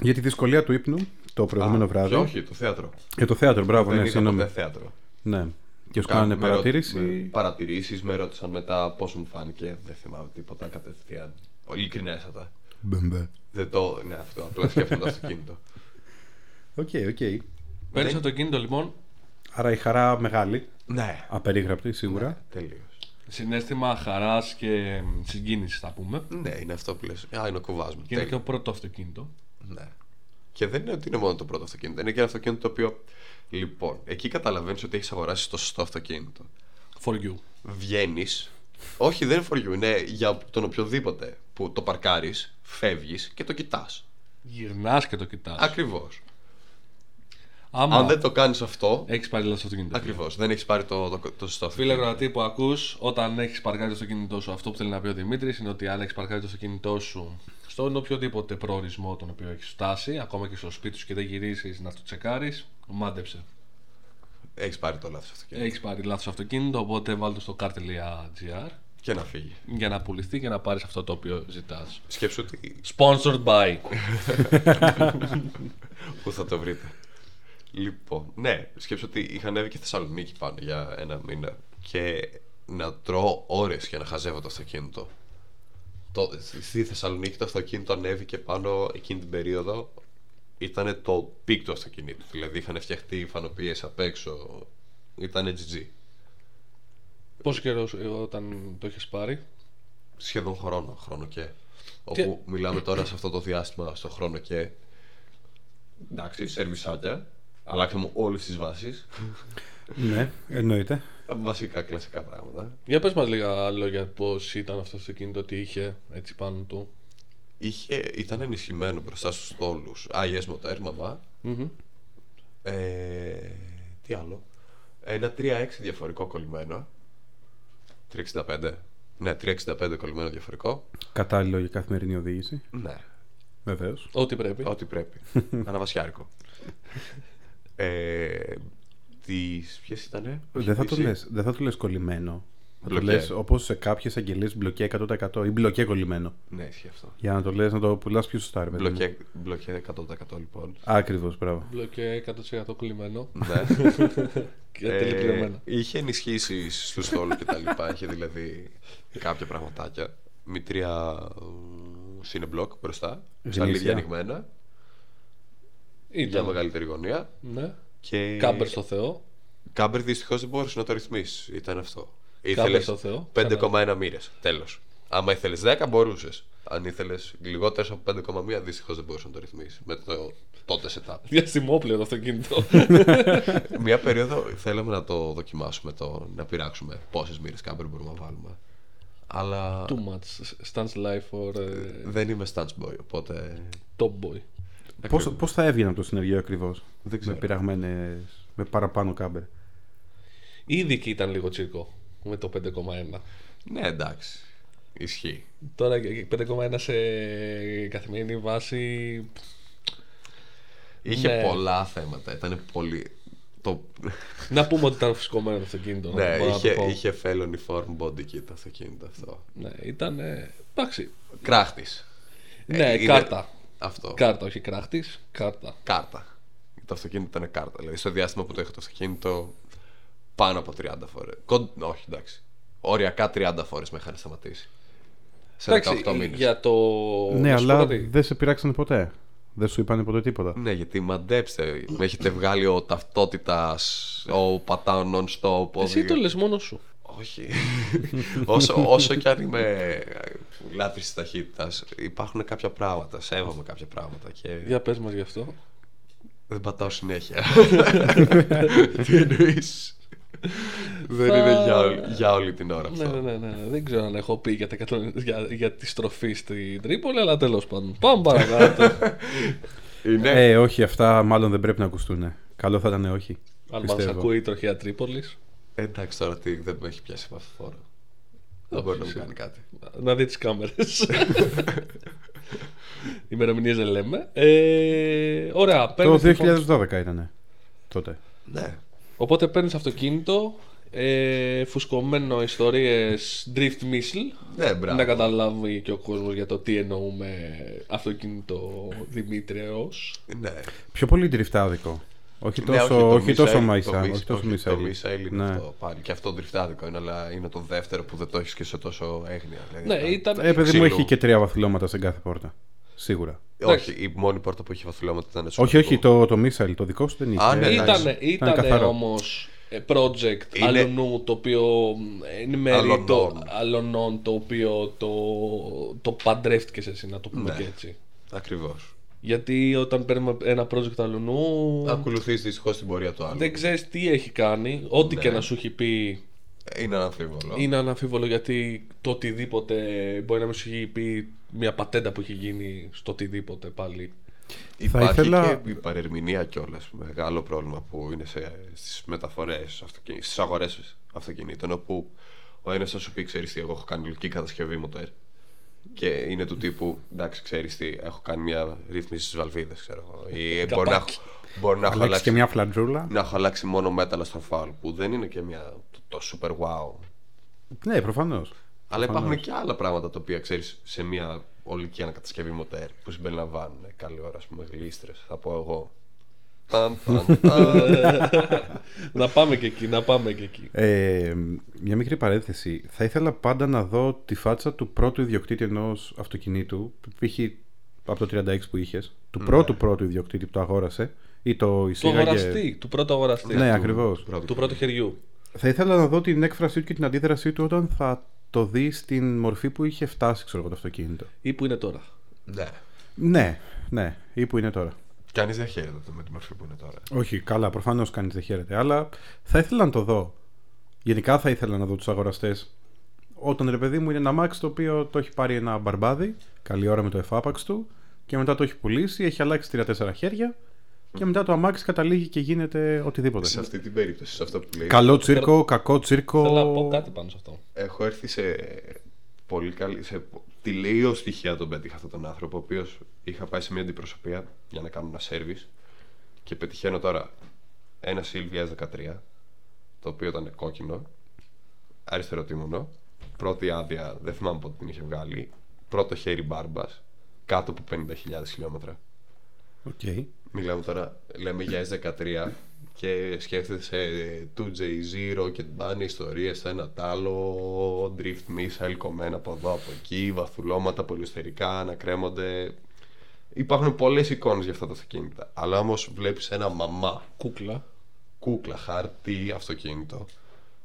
Για τη δυσκολία του ύπνου το προηγούμενο Α, βράδυ. και όχι, το θέατρο. Για το θέατρο, μπράβο, Δεν ναι, είδα συγγνώμη. ποτέ θέατρο. Ναι. Και σου κάνανε Με ρω- παρατήρηση. με Παρατηρήσεις, με ρώτησαν μετά πώς μου φάνηκε. Δεν θυμάμαι τίποτα κατευθείαν. Πολύ ειλικρινέστατα. Μπεμπε. Δεν το. Ναι, αυτό. Απλά σκέφτομαι το αυτοκίνητο. Ok, ok. Παίρνεις αυτοκίνητο λοιπόν. Άρα η χαρά μεγάλη, Ναι. απερίγραπτη σίγουρα. Τελείως. Συναίσθημα χαράς και συγκίνησης, θα πούμε. Ναι, είναι αυτό που λες. Α, είναι ο κουβάς μου. Και είναι και Τέλειο. το πρώτο αυτοκίνητο. Ναι. Και δεν είναι ότι είναι μόνο το πρώτο αυτοκίνητο. Είναι και ένα αυτοκίνητο το οποίο. Λοιπόν, εκεί καταλαβαίνεις ότι έχεις αγοράσει το σωστό αυτοκίνητο. For you. Βγαίνεις. Όχι, δεν είναι for you, είναι για τον οποιοδήποτε που το παρκάρεις, φεύγεις και το κοιτάς. Γυρνάς και το κοιτάς. Ακριβώς. Άμα Αν δεν το κάνεις αυτό. έχεις πάρει λάθος αυτοκίνητο. Ακριβώς. Δεν έχεις πάρει το, το, το σωστό Φίλε αυτοκίνητο. Γρατή που ακούς, όταν έχεις παρκάρει το αυτοκίνητό σου, αυτό που θέλει να πει ο Δημήτρης είναι ότι αν έχεις παρκάρει το αυτοκίνητό σου στον οποιοδήποτε προορισμό τον οποίο έχεις φτάσει, ακόμα και στο σπίτι σου και δεν γυρίσεις να το τσεκάρεις, μάντεψε. Έχεις πάρει το λάθος αυτοκίνητο. Έχεις πάρει λάθος αυτοκίνητο, οπότε βάλτε στο car.gr Και να φύγει. για να πουληθεί και να πάρεις αυτό το οποίο ζητάς. Σκέψου ότι. Sponsored by. *laughs* Πού θα το βρείτε. Λοιπόν, ναι, σκέψου ότι είχα ανέβει και Θεσσαλονίκη πάνω για ένα μήνα και να τρώω ώρες για να χαζεύω το αυτοκίνητο. Το, στη Θεσσαλονίκη το αυτοκίνητο ανέβηκε πάνω εκείνη την περίοδο ήταν το peak του αυτοκινήτου. Δηλαδή είχαν φτιαχτεί φανοποιίες απ' έξω. Ήταν GG. Πόσο καιρό ε, όταν το έχει πάρει, Σχεδόν χρόνο, χρόνο και. Όπου μιλάμε τώρα σε αυτό το διάστημα, στο χρόνο και. Εντάξει, σερβισάκια. Αλλάξαμε όλες τις βάσεις. Ναι, εννοείται. Βασικά κλασικά πράγματα. Για πες μας λίγα λόγια πώς ήταν αυτό το αυτοκίνητο, τι είχε έτσι πάνω του. Είχε, ήταν ενισχυμένο μπροστά στους στόλους. IS Motor, μαμά. Μμμ. Ε, τι άλλο. Ένα 3.6 διαφορικό κολλημένο. 365. Ναι, 365 κολλημένο διαφορικό. Κατάλληλο για καθημερινή οδήγηση. Ναι, Βεβαίως. Ό,τι πρέπει. ό,τι πρέπει. *laughs* Αναβασιάρικο. Ε, τις, ποιες ήτανε; Δεν θα, το Τις- λες, δεν θα το λες κολλημένο. Θα το Μπλοκέ. λες όπως σε κάποιες αγγελίες μπλοκέ 100% ή μπλοκέ κολλημένο. Ναι, ισχύει αυτό. Για να το λες να το πουλάς πιο σωστά, ρε παιδί μου. Μπλοκέ, μπλοκέ 100% λοιπόν. Ακριβώς, μπράβο. Μπλοκέ 100% κολλημένο ναι. *laughs* και τελειπληρωμένο. είχε ενισχύσει στους στόλους και τα λοιπά. Είχε δηλαδή κάποια πραγματάκια. Μητρία σινεμπλοκ μπροστά. Στα Γνήσια. λίδια ανοιγμένα. Για Ήταν. μεγαλύτερη γωνία. Ναι. Και... Κάμπερ στο Θεό. Κάμπερ δυστυχώς δεν μπορούσε να το ρυθμίσει. Ήταν αυτό. Κάμπερ Ήθελες στο Θεό. 5,1 μοίρες. Τέλος. Άμα ήθελες 10, μπορούσες. Αν ήθελες λιγότερες από 5,1, δυστυχώς δεν μπορούσε να το ρυθμίσει. Με το τότε setup. *laughs* Διαστημόπλαιο το αυτοκίνητο. *laughs* Μια περίοδο θέλαμε να το δοκιμάσουμε, το, να πειράξουμε πόσες μοίρες κάμπερ μπορούμε να βάλουμε. Αλλά Too much. Stands life for ε, δεν είμαι stance boy, οπότε. top boy. Πώς, πώς θα έβγαινε από το συνεργείο ακριβώς. Δεν ξέρω. Με πειραγμένες, με παραπάνω κάμπερ; Ήδη και ήταν λίγο τσίρκο με το 5,1. Ναι, εντάξει. Ισχύει. Τώρα και 5,1 σε καθημερινή βάση. Είχε Ναι. πολλά θέματα. Ήταν πολύ. Το... Να πούμε ότι ήταν φουσκωμένο το αυτοκίνητο. να ναι, μπορώ να το είχε, πω. είχε felony form body kit το αυτοκίνητο αυτό. Ναι, ήταν. ε, Εντάξει. Κράχτης. Ναι, είναι- κάρτα. Αυτό. Κάρτα, όχι κράχτης. Κάρτα. Κάρτα. Το αυτοκίνητο ήταν κάρτα. Δηλαδή στο διάστημα που το είχα το αυτοκίνητο πάνω από 30 φορές. Όχι, εντάξει. Οριακά 30 φορές με είχαν σταματήσει. Σε 18 μήνες. για το. ναι, να σου πω αλλά κάτι. δεν σε πειράξανε ποτέ. Δεν σου είπανε ποτέ τίποτα. Ναι, γιατί μαντέψτε, με έχετε βγάλει ο ταυτότητας, ο πατάω non-stop. ο Εσύ δι- το λες μόνος σου. Όχι. *laughs* όσο, όσο κι αν είμαι λάτρης της ταχύτητας, υπάρχουν κάποια πράγματα, σέβομαι κάποια πράγματα και Για πες μας γι' αυτό. δεν πατάω συνέχεια. *laughs* *laughs* Τι εννοείς; Δεν Θα- είναι για, όλη- για όλη την ώρα Ναι, αυτό. ναι, ναι, ναι. Δεν ξέρω αν έχω πει για, τα 100 για, για τη στροφή στην Τρίπολη, αλλά τέλος πάντων. Πάμε παρακάτω. Είναι, Ε, όχι, αυτά μάλλον δεν πρέπει να ακουστούν. Καλό θα ήταν όχι. αν μας πιστεύω. ακούει η τροχιά Τρίπολης, εντάξει τώρα τι, δεν με έχει πιάσει αυτό φορά. Δεν μπορεί να μου σίγουρα. κάνει κάτι. να δει τις κάμερες. *laughs* Ημερομηνίες δεν λέμε. Ε, ωραία, Το παίρνεις, λοιπόν- 2012 ήταν. Τότε. Ναι. Οπότε παίρνεις αυτοκίνητο, ε, φουσκωμένο ιστορίες drift missile. Ναι, μπράβο. Να καταλάβει και ο κόσμος για το τι εννοούμε αυτοκίνητο Δημήτριος. Ναι. Πιο πολύ τριφτάδικο. Όχι Ναι, τόσο, το όχι Missile, τόσο το Μαϊσά. Missile, Όχι τόσο όχι, Μισάιλ. Το Missile είναι Ναι. αυτό πάλι. Και αυτό τριφτάδικο είναι, αλλά είναι το δεύτερο που δεν το έχεις και σε τόσο έγνοια. Δηλαδή, Ναι, θα- ήταν. Ε, παιδί μου Ξύλο. έχει και τρία βαθυλώματα στην κάθε πόρτα. Σίγουρα. Όχι, η μόνη πόρτα που είχε βαθουλώματα ήταν στο Όχι, όχι, το, το missile, το δικό σου δεν είχε. Α, ναι, εντάξει. Ήτανε, ήτανε καθαρό. όμως ε, project Είναι- αλουνού το οποίο ε, είναι μέρη Αλωνών. το, αλωνών το οποίο το, το παντρεύτηκες εσύ να το πούμε Ναι. και έτσι. Ακριβώς. Γιατί όταν παίρνουμε ένα project αλουνού Ακολουθείς δυστυχώς την πορεία του άλλου. δεν ξέρεις τι έχει κάνει, ό,τι Ναι. και να σου έχει πει Είναι αναμφίβολο. είναι αναμφίβολο γιατί το οτιδήποτε μπορεί να μην σου έχει πει μια πατέντα που έχει γίνει στο οτιδήποτε πάλι. Υπάρχει ήθελα- και η παρερμηνία κιόλας. Μεγάλο πρόβλημα που είναι στις μεταφορές, στις αγορές αυτοκινήτων. Όπου ο ένας θα σου πει: Ξέρεις τι, εγώ έχω κάνει λογική κατασκευή μοτέρ. Και είναι του τύπου: Εντάξει, ξέρεις τι, έχω κάνει μια ρύθμιση στις βαλβίδες. Ξέρω εγώ. Ή μπορεί να, έχω- μπορεί να έχω Αλλάξει αλλάξει, και μια φλαντζούλα. να έχω αλλάξει μόνο μέταλλα στο φάουλ. Που δεν είναι και μια, το, το super wow. Ναι, προφανώς. Αλλά υπάρχουν και άλλα πράγματα τα οποία ξέρεις σε μια ολική ανακατασκευή μοτέρ που συμπεριλαμβάνουν καλή ώρα, ας πούμε, γλίστρες. Θα πω εγώ. Ταν, ταν, ταν. να πάμε και εκεί, να πάμε και εκεί. Ε, μια μικρή παρένθεση. Θα ήθελα πάντα να δω τη φάτσα του πρώτου ιδιοκτήτη ενός αυτοκινήτου, π.χ. από το 36 που είχες, του πρώτου πρώτου ιδιοκτήτη που το αγόρασε ή το Του εισήγαγε. αγοραστή, του πρώτου αγοραστή. Ναι, ακριβώς. Του πρώτου χεριού. Θα ήθελα να δω την έκφρασή του και την αντίδρασή του όταν θα το δει στην μορφή που είχε φτάσει, ξέρω εγώ, το αυτοκίνητο. Ή που είναι τώρα. Ναι. Ναι, ναι, ή που είναι τώρα. Κανείς δεν χαίρεται με τη μορφή που είναι τώρα. Όχι, καλά, προφανώς κανείς δεν χαίρεται. Αλλά θα ήθελα να το δω. Γενικά θα ήθελα να δω τους αγοραστές. Όταν ρε παιδί μου είναι ένα Max το οποίο το έχει πάρει ένα μπαρμπάδι, καλή ώρα με το εφάπαξ του, και μετά το έχει πουλήσει, έχει αλλάξει 3-4 χέρια, και μετά το αμάξι καταλήγει και γίνεται οτιδήποτε. Σε αυτή την περίπτωση, σε αυτό που λέει. Καλό τσίρκο, κακό τσίρκο. Θέλω να πω κάτι πάνω σε αυτό. Έχω έρθει σε πολύ καλή. Σε τηλεio στοιχεία τον πέτυχα αυτόν τον άνθρωπο, ο οποίος είχα πάει σε μια αντιπροσωπεία για να κάνω ένα σερβις και πετυχαίνω τώρα ένα Silvia 13, το οποίο ήταν κόκκινο, αριστεροτίμονο, πρώτη άδεια, δεν θυμάμαι πότε την είχε βγάλει, πρώτο χέρι μπάρμπας, κάτω από 50.000 χιλιόμετρα. Οκ. Μιλάμε τώρα, λέμε για S13 και σκέφτεται σε 2JZ και πάνε ιστορίες ένα τ' άλλο, drift missile κομμένα από εδώ από εκεί, βαθουλώματα πολυεστερικά να κρέμονται. Υπάρχουν πολλές εικόνες για αυτά τα αυτοκίνητα. Αλλά όμως βλέπεις ένα μαμά, Κούκλα. κούκλα, χάρτη, αυτοκίνητο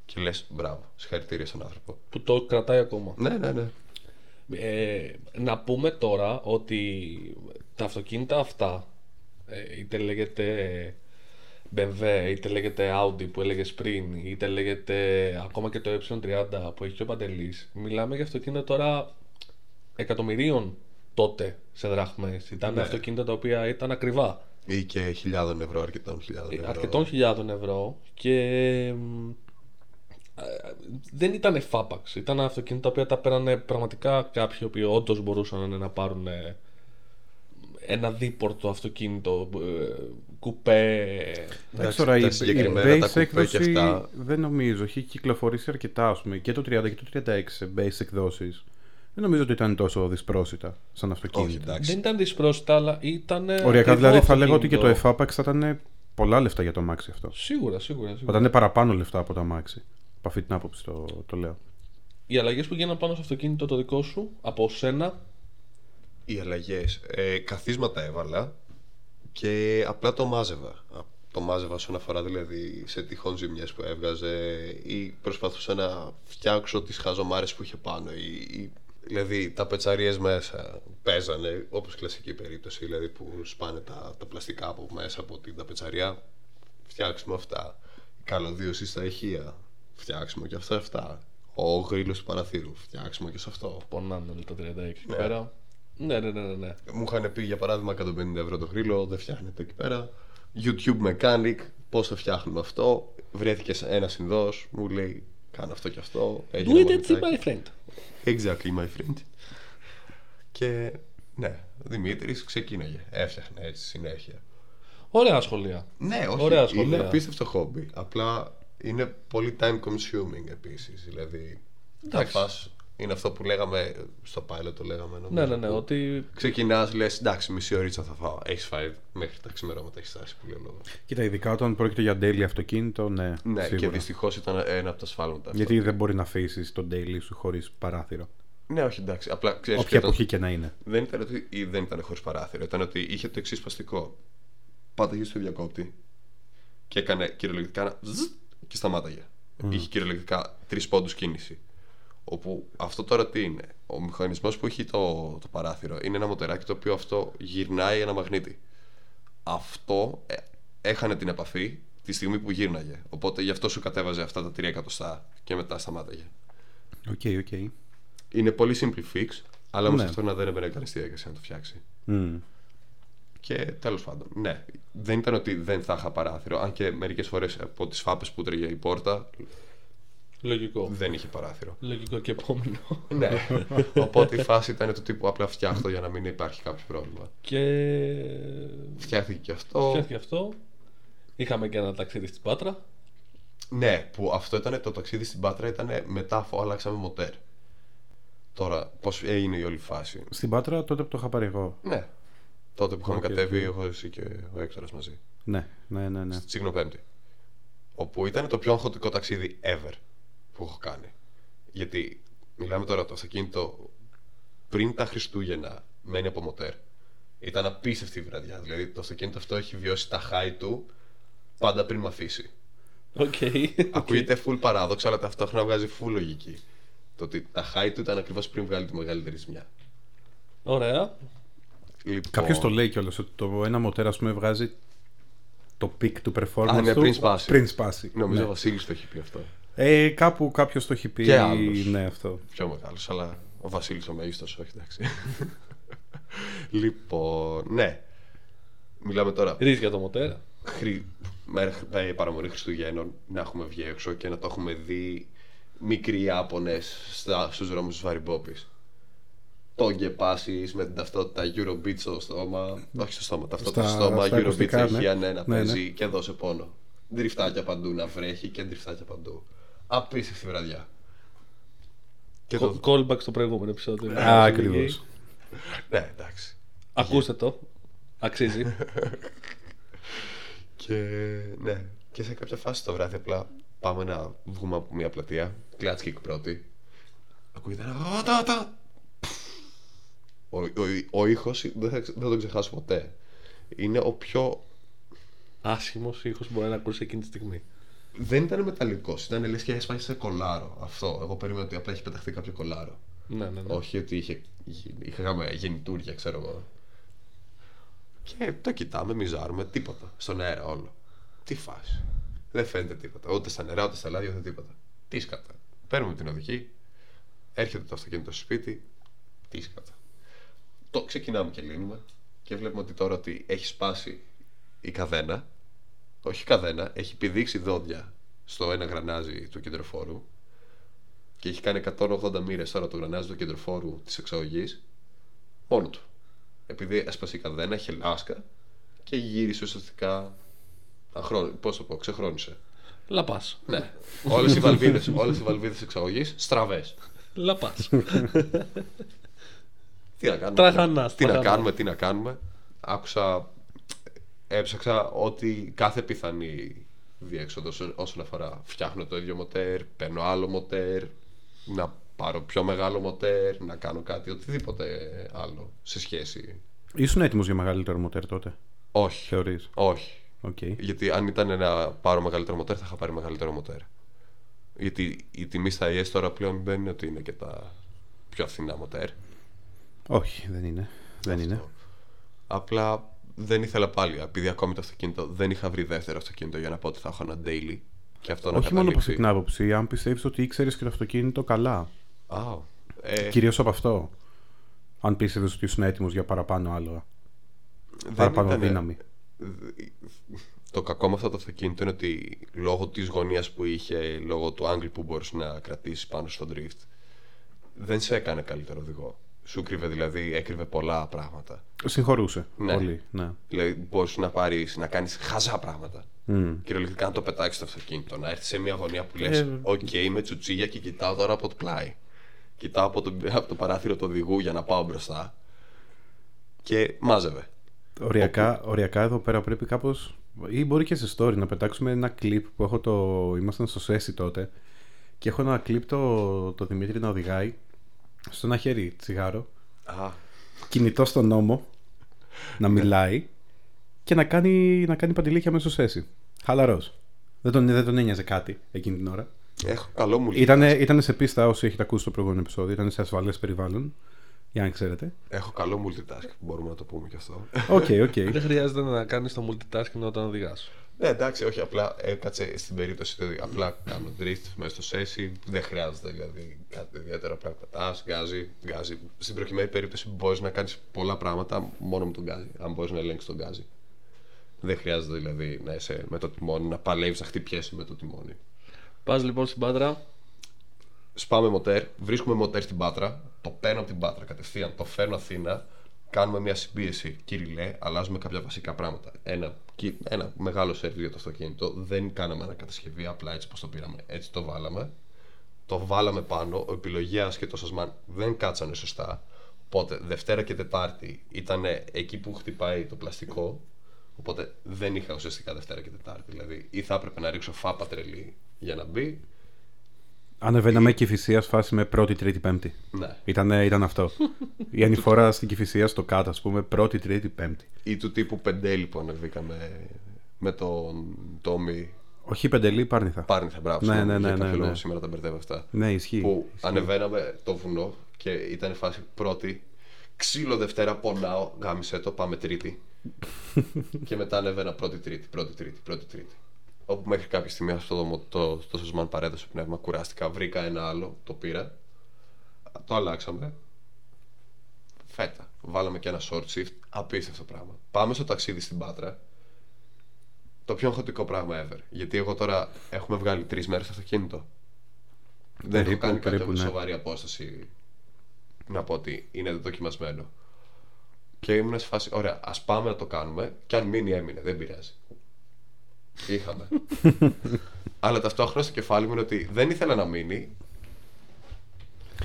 και λες μπράβο, συγχαρητήρια στον άνθρωπο. Που το κρατάει ακόμα. Ναι, ναι, ναι. Ε, να πούμε τώρα ότι τα αυτοκίνητα αυτά ε, είτε λέγεται BMW, είτε λέγεται Audi που έλεγες πριν, είτε λέγεται ακόμα και το E30 που έχει και ο Παντελής μιλάμε για αυτοκίνητα τώρα εκατομμυρίων τότε σε δραχμές ήταν Ναι. αυτοκίνητα τα οποία ήταν ακριβά Ή και χιλιάδων ευρώ, αρκετών χιλιάδων ευρώ. αρκετών χιλιάδων ευρώ και μ, ε, δεν ήταν φάπαξ. Ήταν αυτοκίνητα τα οποία τα πέρανε πραγματικά κάποιοι οι οποίοι όντως μπορούσαν να πάρουν ε, ένα δίπορτο αυτοκίνητο, ε, κουπέ. Εντάξει, Εντάξει, τώρα η, τα η συγκεκριμένα τα base κουπέ και έκδοση αυτά. δεν νομίζω. Έχει κυκλοφορήσει αρκετά, ας πούμε, και το 30 και το 36 σε base εκδόσεις. Δεν νομίζω ότι ήταν τόσο δυσπρόσιτα σαν Όχι, αυτοκίνητα. εντάξει. Δεν ήταν δυσπρόσιτα, αλλά ήταν. Οριακά δηλαδή θα λέγω ότι και το εφάπαξ θα ήταν πολλά λεφτά για το αμάξι αυτό. Σίγουρα, σίγουρα. Θα σίγουρα. ήταν παραπάνω λεφτά από το αμάξι. Από αυτή την άποψη το, το λέω. Οι αλλαγές που γίνανε πάνω στο αυτοκίνητο το δικό σου, από σένα, οι αλλαγές. Ε, καθίσματα έβαλα και απλά το μάζευα. Α, Το μάζευα όσον αφορά δηλαδή σε τυχόν ζημιές που έβγαζε ή προσπαθούσα να φτιάξω τις χαζομάρες που είχε πάνω ή, ή- δηλαδή τα πετσαρίες μέσα παίζανε όπως κλασική περίπτωση δηλαδή που σπάνε τα, τα πλαστικά από μέσα από την ταπετσαρία φτιάξουμε αυτά. Η καλωδίωση στα ηχεία. Φτιάξουμε και αυτά. Αυτά. Ο γρίλος του παραθύρου φτιάξουμε και σε αυτό. Πονάνε το 36 εκεί Ναι. πέρα. Ναι, ναι, ναι, ναι. ναι. μου είχαν πει για παράδειγμα 150 ευρώ το γρίλο, δεν φτιάχνεται εκεί πέρα. YouTube Mechanic, πώς το φτιάχνουμε αυτό. Βρέθηκε σε ένας συνδός, μου λέει κάνω αυτό και αυτό. Do έγινε it, it's μονιτάκι. my friend. Exactly, my friend. Και ναι, ο Δημήτρης ξεκίναγε. Έφτιαχνε έτσι συνέχεια. Ωραία σχολεία. Ναι, όχι. Ωραία είναι σχολεία. απίστευτο χόμπι. Απλά είναι πολύ time consuming επίσης. Δηλαδή, θα Εντάξει. φας, είναι αυτό που λέγαμε στο pilot, το λέγαμε νομίζω. Ναι, ναι, ναι. που Ότι Ξεκινάς, λες εντάξει, μισή ωρίτσα θα φάω. Έχεις φάει μέχρι τα ξημερώματα, έχεις φτάσει που λέω λόγος. Κοίτα, ειδικά όταν πρόκειται για daily αυτοκίνητο, ναι, Ναι, σίγουρα. και δυστυχώς ήταν ένα από τα σφάλματα. αυτό. Γιατί δεν μπορεί να αφήσεις το daily σου χωρίς παράθυρο. Ναι, όχι, εντάξει. Απλά ξέρεις Όποια ποιο ήταν- εποχή και να είναι. Δεν ήταν ότι ή δεν ήταν χωρίς παράθυρο. Ήταν ότι είχε το εξής παστικό. Πάταγε στο διακόπτη και έκανε κυριολεκτικά ένα ζζ και σταμάταγε. Είχε κυριολεκτικά τρεις πόντους κίνηση. Όπου αυτό τώρα τι είναι. Ο μηχανισμός που έχει το, το παράθυρο είναι ένα μοτεράκι το οποίο αυτό γυρνάει ένα μαγνήτη. Αυτό ε, έχανε την επαφή τη στιγμή που γύρναγε. Οπότε γι' αυτό σου κατέβαζε αυτά τα 3 εκατοστά και μετά σταμάταγε. Οκ, οκ. Είναι πολύ simple fix, αλλά όμως Ναι. αυτό να δεν έπαιρνε κανείς τη διαδικασία να το φτιάξει. Μμ. Και τέλος πάντων, ναι. Δεν ήταν ότι δεν θα είχα παράθυρο. Αν και μερικές φορές από τις φάπες που τρέχει η πόρτα Λογικό. δεν είχε παράθυρο. Λογικό και επόμενο. *laughs* ναι. Οπότε η φάση ήταν του τύπου απλά φτιάχτω για να μην υπάρχει κάποιο πρόβλημα. και Φτιάχτηκε και αυτό. φτιάχτηκε αυτό. Είχαμε και ένα ταξίδι στην Πάτρα. Ναι, που αυτό ήταν το ταξίδι στην Πάτρα, ήταν μετά αφού αλλάξαμε μοτέρ. Τώρα, πώς έγινε η όλη φάση; Στην Πάτρα τότε που το είχα πάρει εγώ. Ναι. Τότε που είχαμε Οκ, κατέβει οκ. εγώ, εσύ και ο Έκτορας μαζί. Ναι, ναι, ναι. ναι. Στη Τσικνοπέμπτη. Όπου ήταν το πιο αγχωτικό ταξίδι ever που έχω κάνει. Γιατί μιλάμε τώρα το αυτοκίνητο πριν τα Χριστούγεννα μένει από μοτέρ. Ήταν απίστευτη η βραδιά. Δηλαδή το αυτοκίνητο αυτό έχει βιώσει τα high του πάντα πριν με αφήσει. Οκ. Ακούγεται full παράδοξο, αλλά ταυτόχρονα βγάζει full λογική. Το ότι τα high του ήταν ακριβώς πριν βγάλει τη μεγαλύτερη ζημιά. Ωραία. Λοιπόν, Κάποιος το λέει κιόλας ότι το ένα μοτέρ, ας πούμε, βγάζει το peak του performance Α, ναι, του πριν σπάσει. πριν σπάσει. Νομίζω Ναι. ο Βασίλης το έχει πει αυτό. Ε, κάπου κάποιος το έχει πει. Και άλλος. Ναι, αυτό. Πιο μεγάλος, αλλά ο Βασίλης ο μέγιστος, όχι εντάξει. *laughs* λοιπόν, ναι. Μιλάμε τώρα. Ρίζ για το μοτέρα. Χρη... μέρα ε, παραμονή Χριστουγέννων να έχουμε βγει έξω και να το έχουμε δει μικροί Ιάπωνες στα, στους δρόμους της Βαριμπόπης. Το γκεπάσεις με την ταυτότητα Eurobeat στο στόμα. Όχι στο στόμα, ταυτότητα Στα- στο στόμα. στα Eurobeat ακουστικά, έχει ναι. ναι. ναι, να Ναι, παίζει και δώσε πόνο. Ντριφτάκια παντού να βρέχει και ντριφτάκια παντού. Απίστευτη βραδιά. Και το... Callback στο προηγούμενο επεισόδιο. Α, ακριβώς. Ναι, εντάξει. Ακούστε το. Αξίζει. *laughs* Και ναι, και σε κάποια φάση το βράδυ απλά πάμε να βγούμε από μια πλατεία. Κλατς kick πρώτη. Ακούγεται ένα «Ατατα». Ο, ο, ο ήχος δεν θα, ξε- δεν θα τον ξεχάσω ποτέ. Είναι ο πιο. Άσχημος ήχος μπορεί να ακούσει εκείνη τη στιγμή. Δεν ήταν μεταλλικός, ήταν λες και έσπαγε σε κολάρο. Αυτό. Εγώ περίμενα ότι απλά έχει πεταχτεί κάποιο κολάρο. Ναι, ναι, ναι. Όχι ότι είχε, είχαμε γεννητούρια, ξέρω εγώ. Και το κοιτάμε, μιζάρουμε, τίποτα. Στον αέρα όλο. Τι φάση. Δεν φαίνεται τίποτα. Ούτε στα νερά, ούτε στα λάδια, ούτε τίποτα. Τι σκατά. Παίρνουμε την οδηγή, έρχεται το αυτοκίνητο στο σπίτι, τι σκατά. Το ξεκινάμε και λύνουμε και βλέπουμε ότι τώρα ότι έχει σπάσει η καδένα. Όχι η καδένα, έχει πηδήξει δόντια στο ένα γρανάζι του κεντροφόρου και έχει κάνει 180 μοίρες τώρα το γρανάζι του κεντροφόρου της εξαγωγής μόνο του. Επειδή έσπασε η καδένα, είχε λάσκα και γύρισε ουσιαστικά. Αχρόν... Πώς το πω, ξεχρόνισε. Λαπάς. Ναι. Όλες οι βαλβίδε όλες οι βαλβίδες εξαγωγής στραβές. Λαπάς. Τι να κάνουμε; Τραχανάς, τι να τραχανάς. κάνουμε, τι να κάνουμε; Άκουσα. Έψαξα ότι κάθε πιθανή διέξοδος όσο- όσον αφορά φτιάχνω το ίδιο μοτέρ, παίρνω άλλο μοτέρ, να πάρω πιο μεγάλο μοτέρ, να κάνω κάτι, οτιδήποτε άλλο σε σχέση. Ήσουν έτοιμος για μεγαλύτερο μοτέρ τότε, Όχι. θεωρείς; Όχι. Οκ. Γιατί αν ήταν να πάρω μεγαλύτερο μοτέρ, θα είχα πάρει μεγαλύτερο μοτέρ. Γιατί η τιμή στα ES τώρα πλέον δεν είναι ότι είναι και τα πιο φθηνά μοτέρ. Όχι, δεν είναι. Δεν είναι. Απλά δεν ήθελα πάλι, επειδή ακόμη το αυτοκίνητο δεν είχα βρει δεύτερο αυτοκίνητο για να πω ότι θα έχω ένα daily. Και αυτό να Όχι μόνο από αυτή καταλήξει. την άποψη, αν πιστεύεις ότι ήξερες και το αυτοκίνητο καλά. Α, ε, Κυρίως από αυτό. Αν πίστευες ότι ήσουν έτοιμος για παραπάνω άλογα. δεν Παραπάνω ήτανε- δύναμη. Το κακό με αυτό το αυτοκίνητο είναι ότι λόγω της γωνίας που είχε, λόγω του angle που μπορούσες να κρατήσεις πάνω στο drift, δεν σε έκανε καλύτερο οδηγό. Σου κρύβε δηλαδή, έκρυβε πολλά πράγματα. Συγχωρούσε. Ναι. Πολύ. Ναι. Δηλαδή, μπορούσες να πάρεις να κάνεις χαζά πράγματα. Μμ. Κυριολεκτικά να το πετάξεις το αυτοκίνητο. Να έρθεις σε μια γωνία που λες: Ε, Οκ, είμαι τσουτσίγια και κοιτάω τώρα από το πλάι. Κοιτάω από το, από το παράθυρο του οδηγού για να πάω μπροστά. Και μάζευε. Οριακά, οριακά εδώ πέρα πρέπει κάπως. ή μπορεί και σε story να πετάξουμε ένα κλιπ που έχω το. ήμασταν στο Σέσι τότε. Και έχω ένα κλιπ το, το Δημήτρη να οδηγάει. Στο ένα χέρι τσιγάρο, Α, κινητό στον νόμο, να μιλάει και να κάνει, να κάνει παντηλίκια μέσα στο σέσι. Χαλαρός. Δεν τον, δεν τον ένοιαζε κάτι εκείνη την ώρα. έχω καλό μου Ήτανε, ήτανε σε πίστα, όσοι έχετε ακούσει το προηγούμενο επεισόδιο, ήταν σε ασφαλές περιβάλλον. Για να ξέρετε. Έχω καλό multitask, μπορούμε να το πούμε κι αυτό. Οκ, οκ. Δεν χρειάζεται να κάνεις το multitasking όταν οδηγάς. Ναι, εντάξει, όχι, απλά έκατσε στην περίπτωση ότι απλά κάνω drift μέσα στο session. Δεν χρειάζεται δηλαδή κάτι ιδιαίτερο απλά πετά, γκάζι, γκάζι. Στην προκειμένη περίπτωση μπορείς να κάνεις πολλά πράγματα μόνο με το γκάζι, αν μπορείς να ελέγξεις το γκάζι. Δεν χρειάζεται δηλαδή να είσαι με το τιμόνι, να παλεύεις να χτυπιέσαι με το τιμόνι. Πας λοιπόν στην Πάτρα. Σπάμε μοτέρ, βρίσκουμε μοτέρ στην Πάτρα, το παίρνω από την Πάτρα κατευθείαν, το φέρνω Αθήνα, κάνουμε μια συμπίεση κυριλέ, αλλάζουμε κάποια βασικά πράγματα. Ένα, κι- ένα μεγάλο σερβι για το αυτοκίνητο, δεν κάναμε ανακατασκευή, απλά έτσι πως το πήραμε, έτσι το βάλαμε. Το βάλαμε πάνω, ο επιλογέας και το σασμάν δεν κάτσανε σωστά. Οπότε Δευτέρα και Τετάρτη ήταν εκεί που χτυπάει το πλαστικό. Οπότε δεν είχα ουσιαστικά Δευτέρα και Τετάρτη. Δηλαδή, ή θα έπρεπε να ρίξω φάπα τρελή για να μπει. Ανεβαίναμε κυφυσία φάση με πρώτη, τρίτη, πέμπτη. Ναι. Ήταν, ήταν αυτό. Η ανηφορά *laughs* στην κυφυσία στο κάτω, ας πούμε, πρώτη, τρίτη, πέμπτη. ή του τύπου πεντέλη που ανεβήκαμε με τον Τόμι. Όχι πεντελή, πάρνηθα. Πάρνηθα, μπράβο. Ναι, συγγνώμη, ναι, για ναι, κάποιο ναι, λόγο ναι. σήμερα τα μπερδεύω αυτά. Ναι, ισχύει. Που Ισχύει. ανεβαίναμε το βουνό και ήταν φάση πρώτη. Ξύλο Δευτέρα, πονάω, γάμισε το, πάμε Τρίτη. *laughs* και μετά ανέβαινα πρώτη Τρίτη, πρώτη Τρίτη, πρώτη Τρίτη. Όπου μέχρι κάποια στιγμή αυτό το, μο- το, το σωσμάν παρέδωσε πνεύμα, κουράστηκα, βρήκα ένα άλλο, το πήρα. Το αλλάξαμε. Φέτα. Βάλαμε και ένα short shift. Απίστευτο πράγμα. Πάμε στο ταξίδι στην Πάτρα. Το πιο αγχωτικό πράγμα ever. Γιατί εγώ τώρα έχουμε βγάλει τρεις μέρες στο αυτοκίνητο. Δεν έχω Περίπου, κάνει κάποια περίπου, ναι. σοβαρή απόσταση να πω ότι είναι δοκιμασμένο. Και ήμουν σε φάση, ωραία, ας πάμε να το κάνουμε. Και αν μείνει, έμεινε. Δεν πειράζει. Είχαμε. Αλλά ταυτόχρονα στο κεφάλι μου είναι ότι δεν ήθελα να μείνει.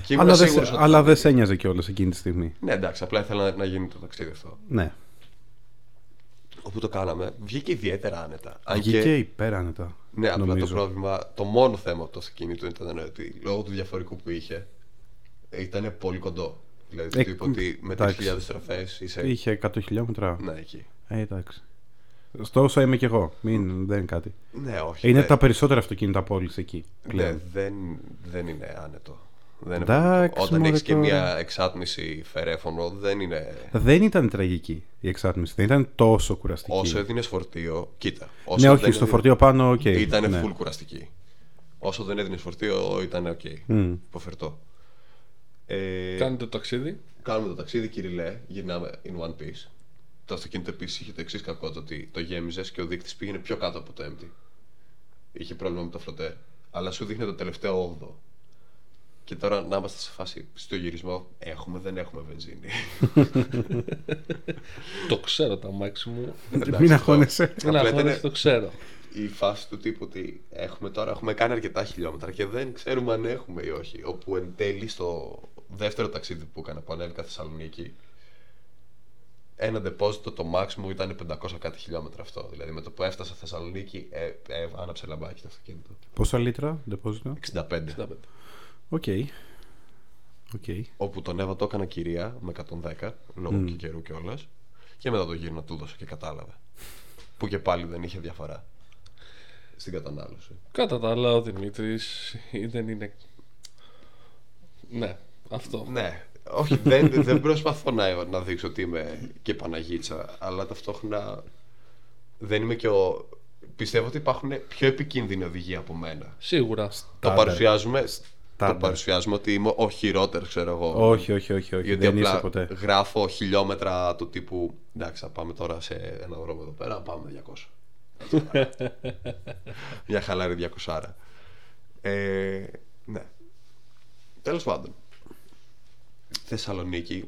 Και ήμουν Αλλά δεν σίγουρος σε- ότι αλλά θα δεν μείνει. σε ένοιαζε κιόλας εκείνη τη στιγμή. Ναι, εντάξει, απλά ήθελα να, να γίνει το ταξίδι αυτό. Ναι. Όπου το κάναμε, βγήκε ιδιαίτερα άνετα. Αν Βγήκε και- υπέρ άνετα. Ναι, απλά νομίζω. το πρόβλημα, το μόνο θέμα από το αυτοκίνητο ήταν ότι λόγω του διαφορικού που είχε, ήταν πολύ κοντό. Δηλαδή, Ε, του είπα ότι με εντάξει. 3.000 στροφές είσαι. Είχε 100 χιλιόμετρα. Ναι, εκεί. Ε, εντάξει. Στο όσο είμαι κι εγώ. Μην, δεν είναι κάτι. Ναι, όχι. Είναι δεν- τα περισσότερα αυτοκίνητα πόλη εκεί. Ναι, Πλέον. δεν, δεν είναι άνετο. Δεν είναι Εντάξει, πολύ- Όταν μωρέ, έχεις και τώρα. μια εξάτμιση φερέφωνο, δεν είναι. Δεν ήταν τραγική η εξάτμιση. Δεν ήταν τόσο κουραστική. Όσο έδινες φορτίο, κοίτα. Όσο ναι, δεν όχι, στο έδινε- φορτίο πάνω, οκ. Ήταν ναι. full κουραστική. Όσο δεν έδινες φορτίο, ήταν οκ. Μμ. Υποφερτό. Ε, Κάνετε το ταξίδι. Κάνουμε το ταξίδι, Κυριλέ, γυρνάμε in one piece. Το αυτοκίνητο επίσης είχε το εξής κακό, το ότι το γέμιζες και ο δείκτης πήγαινε πιο κάτω από το empty. Είχε πρόβλημα με το φλωτέρ. Αλλά σου δείχνει το τελευταίο 8. Και τώρα να είμαστε σε φάση στο γυρισμό, έχουμε, δεν έχουμε βενζίνη. *laughs* Το ξέρω τα μάξι μου. Εντάξει, Μην αυτό. αγχώνεσαι. Δεν Απλά ήταν αγχώνεσαι, το ξέρω. η φάση του τύπου ότι έχουμε τώρα έχουμε κάνει αρκετά χιλιόμετρα και δεν ξέρουμε αν έχουμε ή όχι. Όπου εν τέλει στο δεύτερο ταξίδι που έκανα που ανέβηκα Θεσσαλονίκη, ένα ντεπόζιτο το max μου ήταν 500 κάτι χιλιόμετρα αυτό. Δηλαδή με το που έφτασα Θεσσαλονίκη, ε, ε, άναψε λαμπάκι το αυτοκίνητο. Πόσα λίτρα, ντεπόζιτο. 65. 65. Οκ. Οκ. Όπου το ανέβα το έκανα κυρία με 110 λόγω και καιρού κιόλας. Και μετά το γύρω του έδωσα και κατάλαβε. που και πάλι δεν είχε διαφορά στην κατανάλωση. Κατά τα άλλα, ο Δημήτρης δεν είναι. Ναι, αυτό. Ναι, όχι, δεν, δεν προσπαθώ να, να δείξω ότι είμαι και Παναγίτσα, αλλά ταυτόχρονα δεν είμαι και ο. Πιστεύω ότι υπάρχουν πιο επικίνδυνοι οδηγοί από μένα. Σίγουρα. Το Τάντερ. παρουσιάζουμε, το Τάντερ. παρουσιάζουμε ότι είμαι ο χειρότερος, ξέρω εγώ. Όχι, όχι, όχι. όχι. Γιατί δεν απλά είσαι ποτέ. γράφω χιλιόμετρα του τύπου. Εντάξει, θα πάμε τώρα σε ένα δρόμο εδώ πέρα, πάμε 200. *laughs* Μια χαλαρή 200. Ε, ναι. Τέλος πάντων. Θεσσαλονίκη.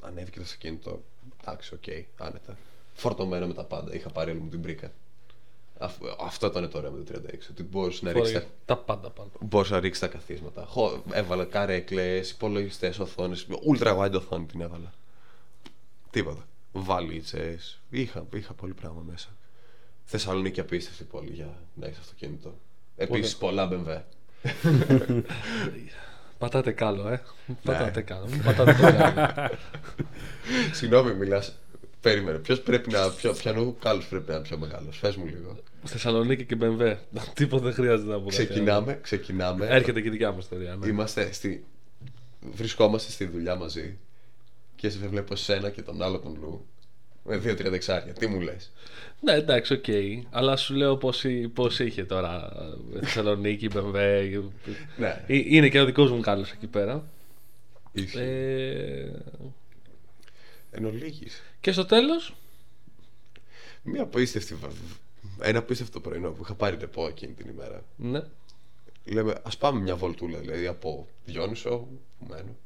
Ανέβηκε το αυτοκίνητο. Εντάξει, οκ, άνετα. Φορτωμένο με τα πάντα. Είχα πάρει όλη μου την προίκα. Αφ- Αυτό ήταν το ωραίο με το 36. Ότι μπορούσες να ρίξεις Φοράει τα πάντα πάνω. Μπορούσες να ρίξεις τα καθίσματα. Χω, έβαλα καρέκλες, υπολογιστές, οθόνες. Ultra wide οθόνη την έβαλα. Τίποτα. Βαλίτσες. Είχα, είχα πολύ πράγμα μέσα. Θεσσαλονίκη απίστευτη πόλη για να έχεις αυτοκίνητο. Επίσης πολλά BMW. *laughs* Πατάτε κάλο, ε. Πατάτε κάλο. Μην πατάτε το κάλο. *laughs* Συγγνώμη, μιλάς. Περίμενε. Ποιος πρέπει να. Ποιο, ποιανού κάλο πρέπει να είναι πιο μεγάλος. Φε μου λίγο. Στη Θεσσαλονίκη και Μπεμβέ. *laughs* Τίποτα δεν χρειάζεται να πω. κάτι άλλο. Ξεκινάμε. ξεκινάμε. Έρχεται και η δικιά μου ιστορία. Ναι. Είμαστε στη... Βρισκόμαστε στη δουλειά μαζί και σε βλέπω εσένα και τον άλλο τον Λου με δύο-τρία δεξάρια. Τι μου λες. Ναι, εντάξει, οκ. Αλλά σου λέω πώ πώς είχε τώρα ε, Θεσσαλονίκη, Μπεμβέ. Ναι. Ε, Είναι και ο δικός μου κάλο εκεί πέρα. Ισχύει. Ε, Εν ολίγης. και στο τέλος, Μια απίστευτη. βα- Ένα απίστευτο πρωινό που είχα πάρει τεπό εκείνη την ημέρα. ναι. Λέμε, ας πάμε μια βολτούλα, δηλαδή από Διόνυσο που μένω.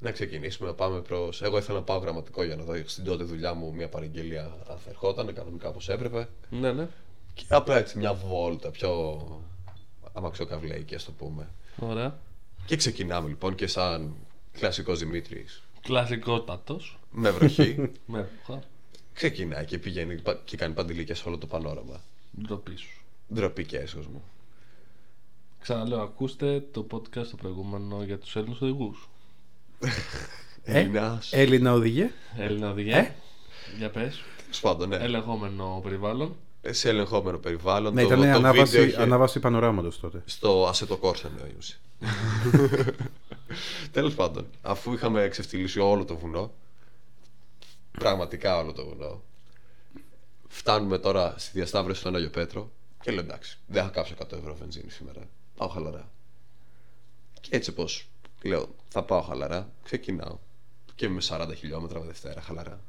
Να ξεκινήσουμε να πάμε προ. Εγώ ήθελα να πάω γραμματικό για να δω στην τότε δουλειά μου μια παραγγελία αν θα ερχόταν, κανονικά όπως έπρεπε. Ναι, ναι. Και απλά έτσι μια βόλτα πιο αμαξοκαυλαϊκή, ας το πούμε. Ωραία. Και ξεκινάμε λοιπόν και σαν κλασικός Δημήτρης Κλασικότατος. με βροχή. *laughs* Με ρούχα. ξεκινάει και πηγαίνει πα- και κάνει παντηλίκια σε όλο το πανόραμα. Ντροπή σου. Ντροπή και έσχος μου. Ξαναλέω, ακούστε το podcast το προηγούμενο για τους Έλληνες οδηγούς. Ε, Ελληνάς. Έλληνα οδηγέ. Έλληνα οδηγία. Ε; Για πες. Τέλος πάντων, ναι. Ελεγχόμενο περιβάλλον. Σε ελεγχόμενο περιβάλλον. Ναι, το, ήταν το βίντεο ανάβαση, είχε- ανάβαση πανοράματος τότε. Στο Assetto Corsa εννοούσε. Τέλος πάντων, αφού είχαμε εξευτυλίσει όλο το βουνό, πραγματικά όλο το βουνό, φτάνουμε τώρα στη διασταύρωση στον Άγιο Πέτρο και λέω εντάξει, δεν θα κάψω 100 ευρώ βενζίνη σήμερα. Πάω χαλαρά. Και έτσι πώ λέω, θα πάω χαλαρά, ξεκινάω. Και με 40 χιλιόμετρα με Δευτέρα χαλαρά.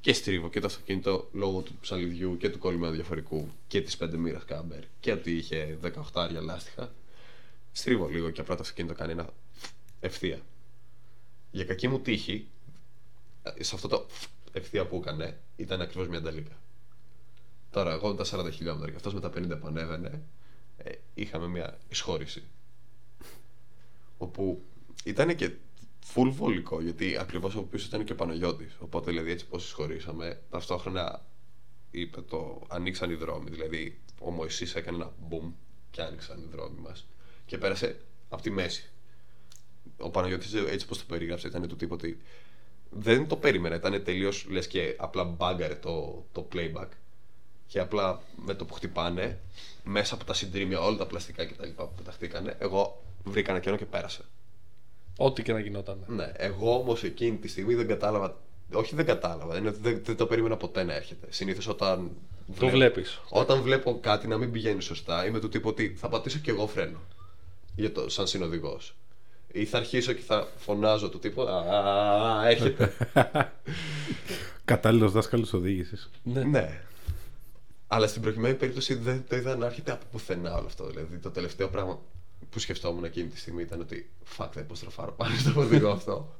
Και στρίβω και το αυτοκίνητο λόγω του ψαλιδιού και του κόλλημα διαφορικού και της πέντε μοίρας κάμπερ και ότι είχε 18 άρια λάστιχα. Στρίβω λίγο και απλά το αυτοκίνητο κάνει ένα ευθεία. Για κακή μου τύχη, σε αυτό το ευθεία που έκανε ήταν ακριβώς μια νταλίκα. Τώρα, εγώ με τα 40 χιλιόμετρα και αυτός με τα 50 που ανέβαινε, ε, είχαμε μια εισχώρηση. Όπου ήταν και full βολικό, γιατί ακριβώς από πίσω ήταν και ο Παναγιώτης. Οπότε, δηλαδή, έτσι πώς εισχωρήσαμε, ταυτόχρονα είπε το ανοίξαν οι δρόμοι. Δηλαδή, ο Μωυσής έκανε ένα boom και άνοιξαν οι δρόμοι μας. Και πέρασε από τη μέση. Ο Παναγιώτης έτσι πώς το περιγράψε ήταν του τύπου ότι δεν το περίμενα. Ήταν τελείως λες και απλά μπάγκαρε το, το playback. Και απλά με το που χτυπάνε, μέσα από τα συντρίμια, όλα τα πλαστικά κτλ. που πεταχτήκανε, εγώ βρήκα ένα κενό και πέρασα. Ό,τι και να γινόταν. Ναι, εγώ όμως εκείνη τη στιγμή δεν κατάλαβα. Όχι, δεν κατάλαβα. Είναι ότι δεν, δεν το περίμενα ποτέ να έρχεται. Συνήθως όταν. Το βλέπεις. Όταν βλέπω κάτι να μην πηγαίνει σωστά, είμαι του τύπου ότι θα πατήσω κι εγώ φρένο. Για το, σαν συνοδηγός. Ή θα αρχίσω και θα φωνάζω του τύπου. Α, έρχεται. *laughs* Κατάλληλος δάσκαλος οδήγησης. Ναι. ναι. Αλλά στην προκειμένη περίπτωση δεν το είδα να έρχεται από πουθενά όλο αυτό. Δηλαδή το τελευταίο πράγμα που σκεφτόμουν εκείνη τη στιγμή ήταν ότι fuck, θα υποστροφάρω πάνω στο φορτηγό αυτό.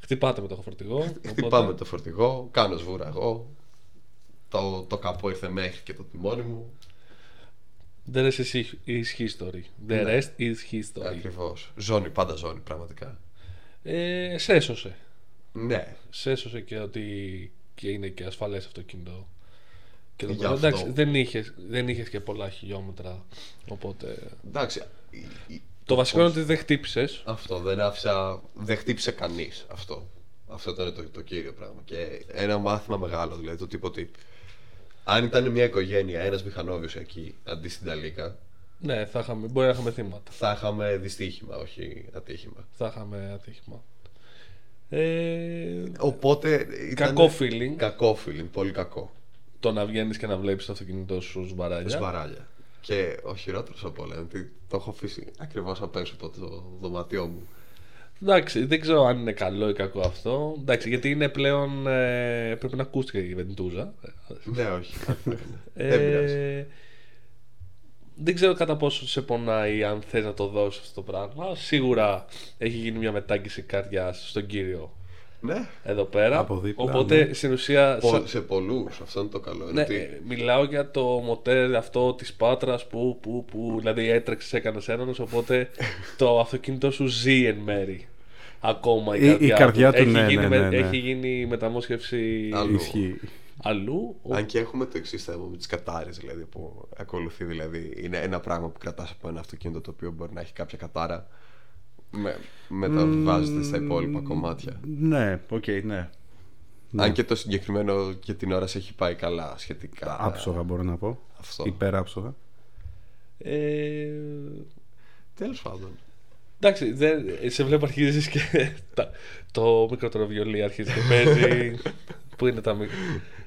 Χτυπάτε με το φορτηγό. Χτυπάμε οπότε- το φορτηγό, κάνω σβούρα εγώ. Το, το καπό ήρθε μέχρι και το τιμόνι μου. The rest is is history. The Ναι. rest is history. Ακριβώς. Ζώνη, πάντα ζώνη, πραγματικά. Ε, σε έσωσε. Ναι. Σε έσωσε και ότι και είναι και ασφαλές αυτοκίνητο. Και εδώ Γι' πέρα, αυτό. εντάξει, δεν είχες, δεν είχες και πολλά χιλιόμετρα. Οπότε. Εντάξει. η- η- Το βασικό πώς- είναι ότι δεν χτύπησες. Αυτό δεν άφησα. Δεν χτύπησε κανείς αυτό. Αυτό ήταν το, το κύριο πράγμα. Και ένα μάθημα μεγάλο, δηλαδή το τύπο ότι αν ήταν μια οικογένεια, ένας μηχανόβιος εκεί αντί στην Ταλίκα, Ναι, θα είχαμε, μπορεί να είχαμε θύματα. θα είχαμε δυστύχημα, όχι ατύχημα. Θα είχαμε ατύχημα. Ε, Οπότε. Ήταν Κακό feeling. Κακό feeling, πολύ κακό. Το να βγαίνεις και να βλέπεις το αυτοκίνητό σου σβαράλια. Σβαράλια. Και ο χειρότερος από όλα είναι ότι το έχω αφήσει ακριβώς απ' έξω από το δωμάτιό μου. Εντάξει, δεν ξέρω αν είναι καλό ή κακό αυτό. Εντάξει, γιατί είναι πλέον. Ε, πρέπει να ακούστηκε η βεντούζα. ναι, όχι. *laughs* δεν Ε, πειράζει. δεν ξέρω κατά πόσο σε πονάει αν θες να το δώσεις αυτό το πράγμα. Σίγουρα έχει γίνει μια μετάγγιση καρδιάς στον κύριο Ναι, εδώ πέρα. Από δίπλα, Οπότε ναι. στην ουσία. Πο- σαν- σε πολλούς. Αυτό είναι το καλό. Ναι, είναι ότι ε, μιλάω για το μοτέρ αυτό της Πάτρας που, που, που δηλαδή έτρεξε, έκανε έναν, οπότε *laughs* το αυτοκίνητό σου ζει εν μέρει. Ακόμα η, Η- η καρδιά, καρδιά του, έχει, ναι, γίνει, ναι, με- ναι, ναι. έχει γίνει μεταμόσχευση Αλλού. Ισχύει. αλλού. Ο- Αν και έχουμε το εξής θέμα με τις κατάρες δηλαδή, που ακολουθεί. Δηλαδή, είναι ένα πράγμα που κρατάς από ένα αυτοκίνητο το οποίο μπορεί να έχει κάποια κατάρα. Με, μεταβιβάζεται στα υπόλοιπα κομμάτια. Ναι, οκ, ναι. Αν και το συγκεκριμένο για την ώρα σε έχει πάει καλά σχετικά. Άψογα μπορώ να πω. Αυτό. Υπεράψογα. Ε, Τέλος πάντων. εντάξει, δεν, σε βλέπω αρχίζεις και *laughs* τα, το μικρότερο βιολί αρχίζει και παίζει. *laughs* Πού είναι τα μικρά.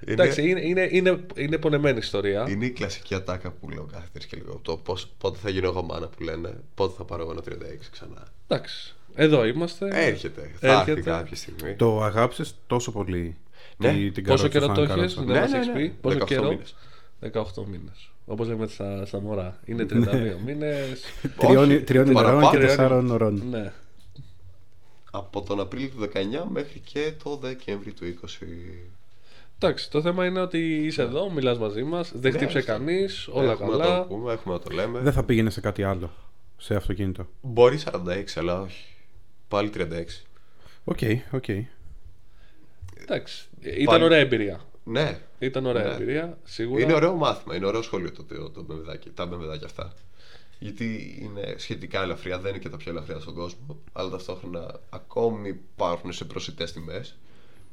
Εντάξει, είναι, είναι, είναι, είναι πονεμένη ιστορία. Είναι η κλασική ατάκα που λέω κάθε τρεις και λίγο. Το πώς, πότε θα γίνω εγώ μάνα που λένε, πότε θα πάρω εγώ ένα 36 ξανά. Εντάξει, εδώ είμαστε. Έρχεται. Θα έρθει Έρχεται. κάποια στιγμή. Το αγάπησες τόσο πολύ. Ναι. τη- την Πόσο καρότσα καιρό σαν το έχεις, καρότσα. δεν Ναι, μας ναι, έχεις ναι. πει; Πόσο 18 καιρό; μήνες. 18 μήνες. Όπως λέμε στα, στα μωρά. Είναι 32 μήνες. *laughs* Τριών, Όχι, τριών ημερών παραπάνω. και τεσσάρων ωρών. ναι. Από τον Απρίλιο του 19 μέχρι και το Δεκέμβρη του 20. Εντάξει, το θέμα είναι ότι είσαι εδώ, μιλάς μαζί μας, δεν Ναι, χτύψε αυτό. κανείς, όλα έχουμε να καλά. το πούμε, έχουμε να το λέμε. Δεν θα πήγαινε σε κάτι άλλο. Σε αυτοκίνητο. Μπορεί 46, αλλά όχι. Πάλι 36. Οκ, οκ. Εντάξει, ήταν Πάλι- ωραία εμπειρία. Ναι. Ήταν ωραία Ναι. εμπειρία, σίγουρα. Είναι ωραίο μάθημα, είναι ωραίο σχολείο το, το, το μπεμβεδάκι, τα μπεμβεδάκια αυτά. Γιατί είναι σχετικά ελαφριά, δεν είναι και τα πιο ελαφριά στον κόσμο, αλλά ταυτόχρονα ακόμη υπάρχουν σε προσιτές τιμές.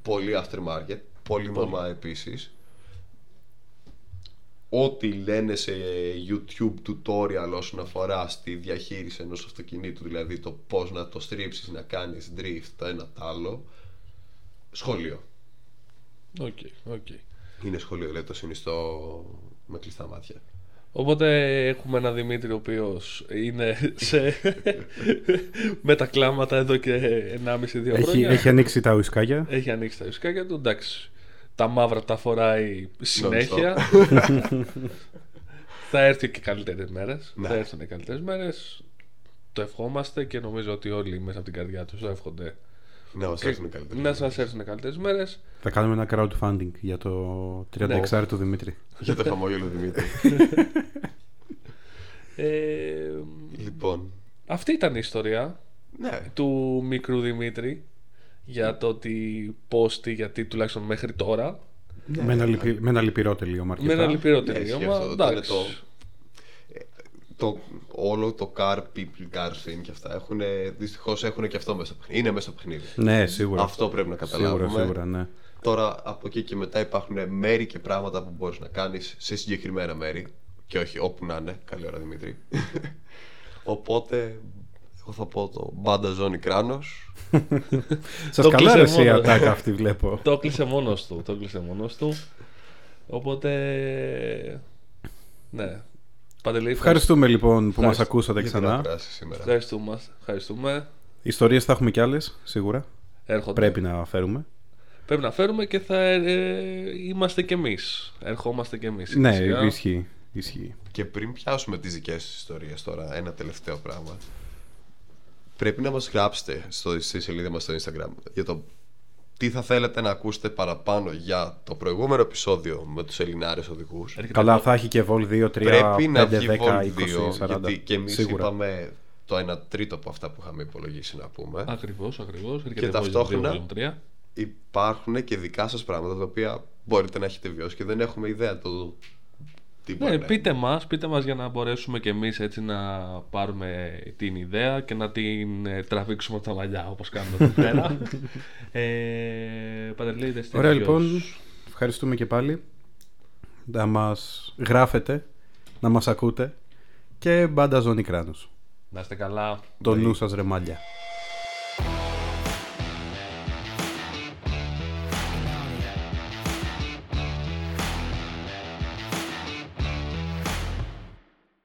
Πολύ aftermarket, πολύ μαμά επίσης. Ό,τι λένε σε YouTube tutorial όσον αφορά στη διαχείριση ενός αυτοκινήτου, δηλαδή το πώς να το στρίψεις, να κάνεις drift, το ένα το άλλο, σχολείο. Οκ, οκ. Είναι σχολείο, δηλαδή το συνιστώ με κλειστά μάτια. Οπότε έχουμε έναν Δημήτρη ο οποίος είναι σε... *laughs* με τα κλάματα εδώ και 1,5-2 Έχει, χρόνια. έχει ανοίξει τα ουισκάκια. Έχει ανοίξει τα ουισκάκια του. Εντάξει. Τα μαύρα τα φοράει συνέχεια. *laughs* θα έρθει και καλύτερες μέρες. Ναι. Θα έρθουν και καλύτερες μέρες. Το ευχόμαστε και νομίζω ότι όλοι μέσα από την καρδιά τους το εύχονται. Να μας έρθουν καλύτερα. Να σας έρθουν καλύτερες μέρες. Θα κάνουμε ένα crowdfunding για το 36 του Δημήτρη. Για το χαμόγελο Δημήτρη. *laughs* Ε, λοιπόν. αυτή ήταν η ιστορία Ναι. του μικρού Δημήτρη για το ότι πώς, τι, γιατί τουλάχιστον μέχρι τώρα. με, ένα λυπη, με ένα λυπηρό τελείωμα. Με ένα αρκετά. λυπηρό Ναι, ισχύει τελείωμα. αυτό, ήταν Εντάξει. το, το, όλο το car people, car scene και αυτά έχουν, δυστυχώς έχουν και αυτό μέσα στο παιχνίδι. Είναι μέσα στο παιχνίδι. Ναι, σίγουρα. Αυτό πρέπει να καταλάβουμε. Σίγουρα, σίγουρα, ναι. Τώρα από εκεί και μετά υπάρχουν μέρη και πράγματα που μπορείς να κάνεις σε συγκεκριμένα μέρη και όχι όπου να είναι. Καλή ώρα Δημήτρη. *laughs* Οπότε εγώ θα πω το μπάντα ζώνη κράνος. Σας Το καλά κλείσε αρέσει η μόνο. ατάκα αυτή, βλέπω. *laughs* Το έκλεισε μόνος του. Το έκλεισε μόνος του. Οπότε. Ναι. Παντελή, Ευχαριστούμε λοιπόν που μας Ευχαριστώ ακούσατε για την ξανά. ακρόαση σήμερα. Ευχαριστούμε. Ευχαριστούμε. Ιστορίες θα έχουμε κι άλλες, σίγουρα. Έρχονται. Πρέπει να φέρουμε. Πρέπει να φέρουμε και θα ε, είμαστε κι εμείς. Ερχόμαστε κι εμείς. Ναι, σιγά. ισχύει. ισχύει. Και πριν πιάσουμε τις δικές σας ιστορίες τώρα, ένα τελευταίο πράγμα. Πρέπει να μας γράψετε στο, στη σελίδα μας στο Instagram για το τι θα θέλετε να ακούσετε παραπάνω για το προηγούμενο επεισόδιο με τους Ελληνάρες οδηγούς. Έρχεται Καλά, εδώ. θα έχει και Vol 2, 3, Πρέπει 5, να βγει 10, Vol 20, 2, 40. γιατί και εμείς Σίγουρα. είπαμε το 1 τρίτο από αυτά που είχαμε υπολογίσει να πούμε. Ακριβώς, ακριβώς. Έρχεται Και Volume ταυτόχρονα- 2, Volume 3. Υπάρχουν και δικά σας πράγματα τα οποία μπορείτε να έχετε βιώσει και δεν έχουμε ιδέα το τι μπορεί Ναι, να πείτε μας, πείτε μας για να μπορέσουμε και εμείς έτσι να πάρουμε την ιδέα και να την ε, τραβήξουμε από τα μαλλιά όπως κάνουμε εδώ πέρα. *laughs* ε, Παντελή, δεν Ωραία στέλνει λοιπόν, ποιος. ευχαριστούμε και πάλι. Να μας γράφετε, να μας ακούτε και μπάντα ζώνη κράνους. Να είστε καλά. Το νου σας ρε μάλια.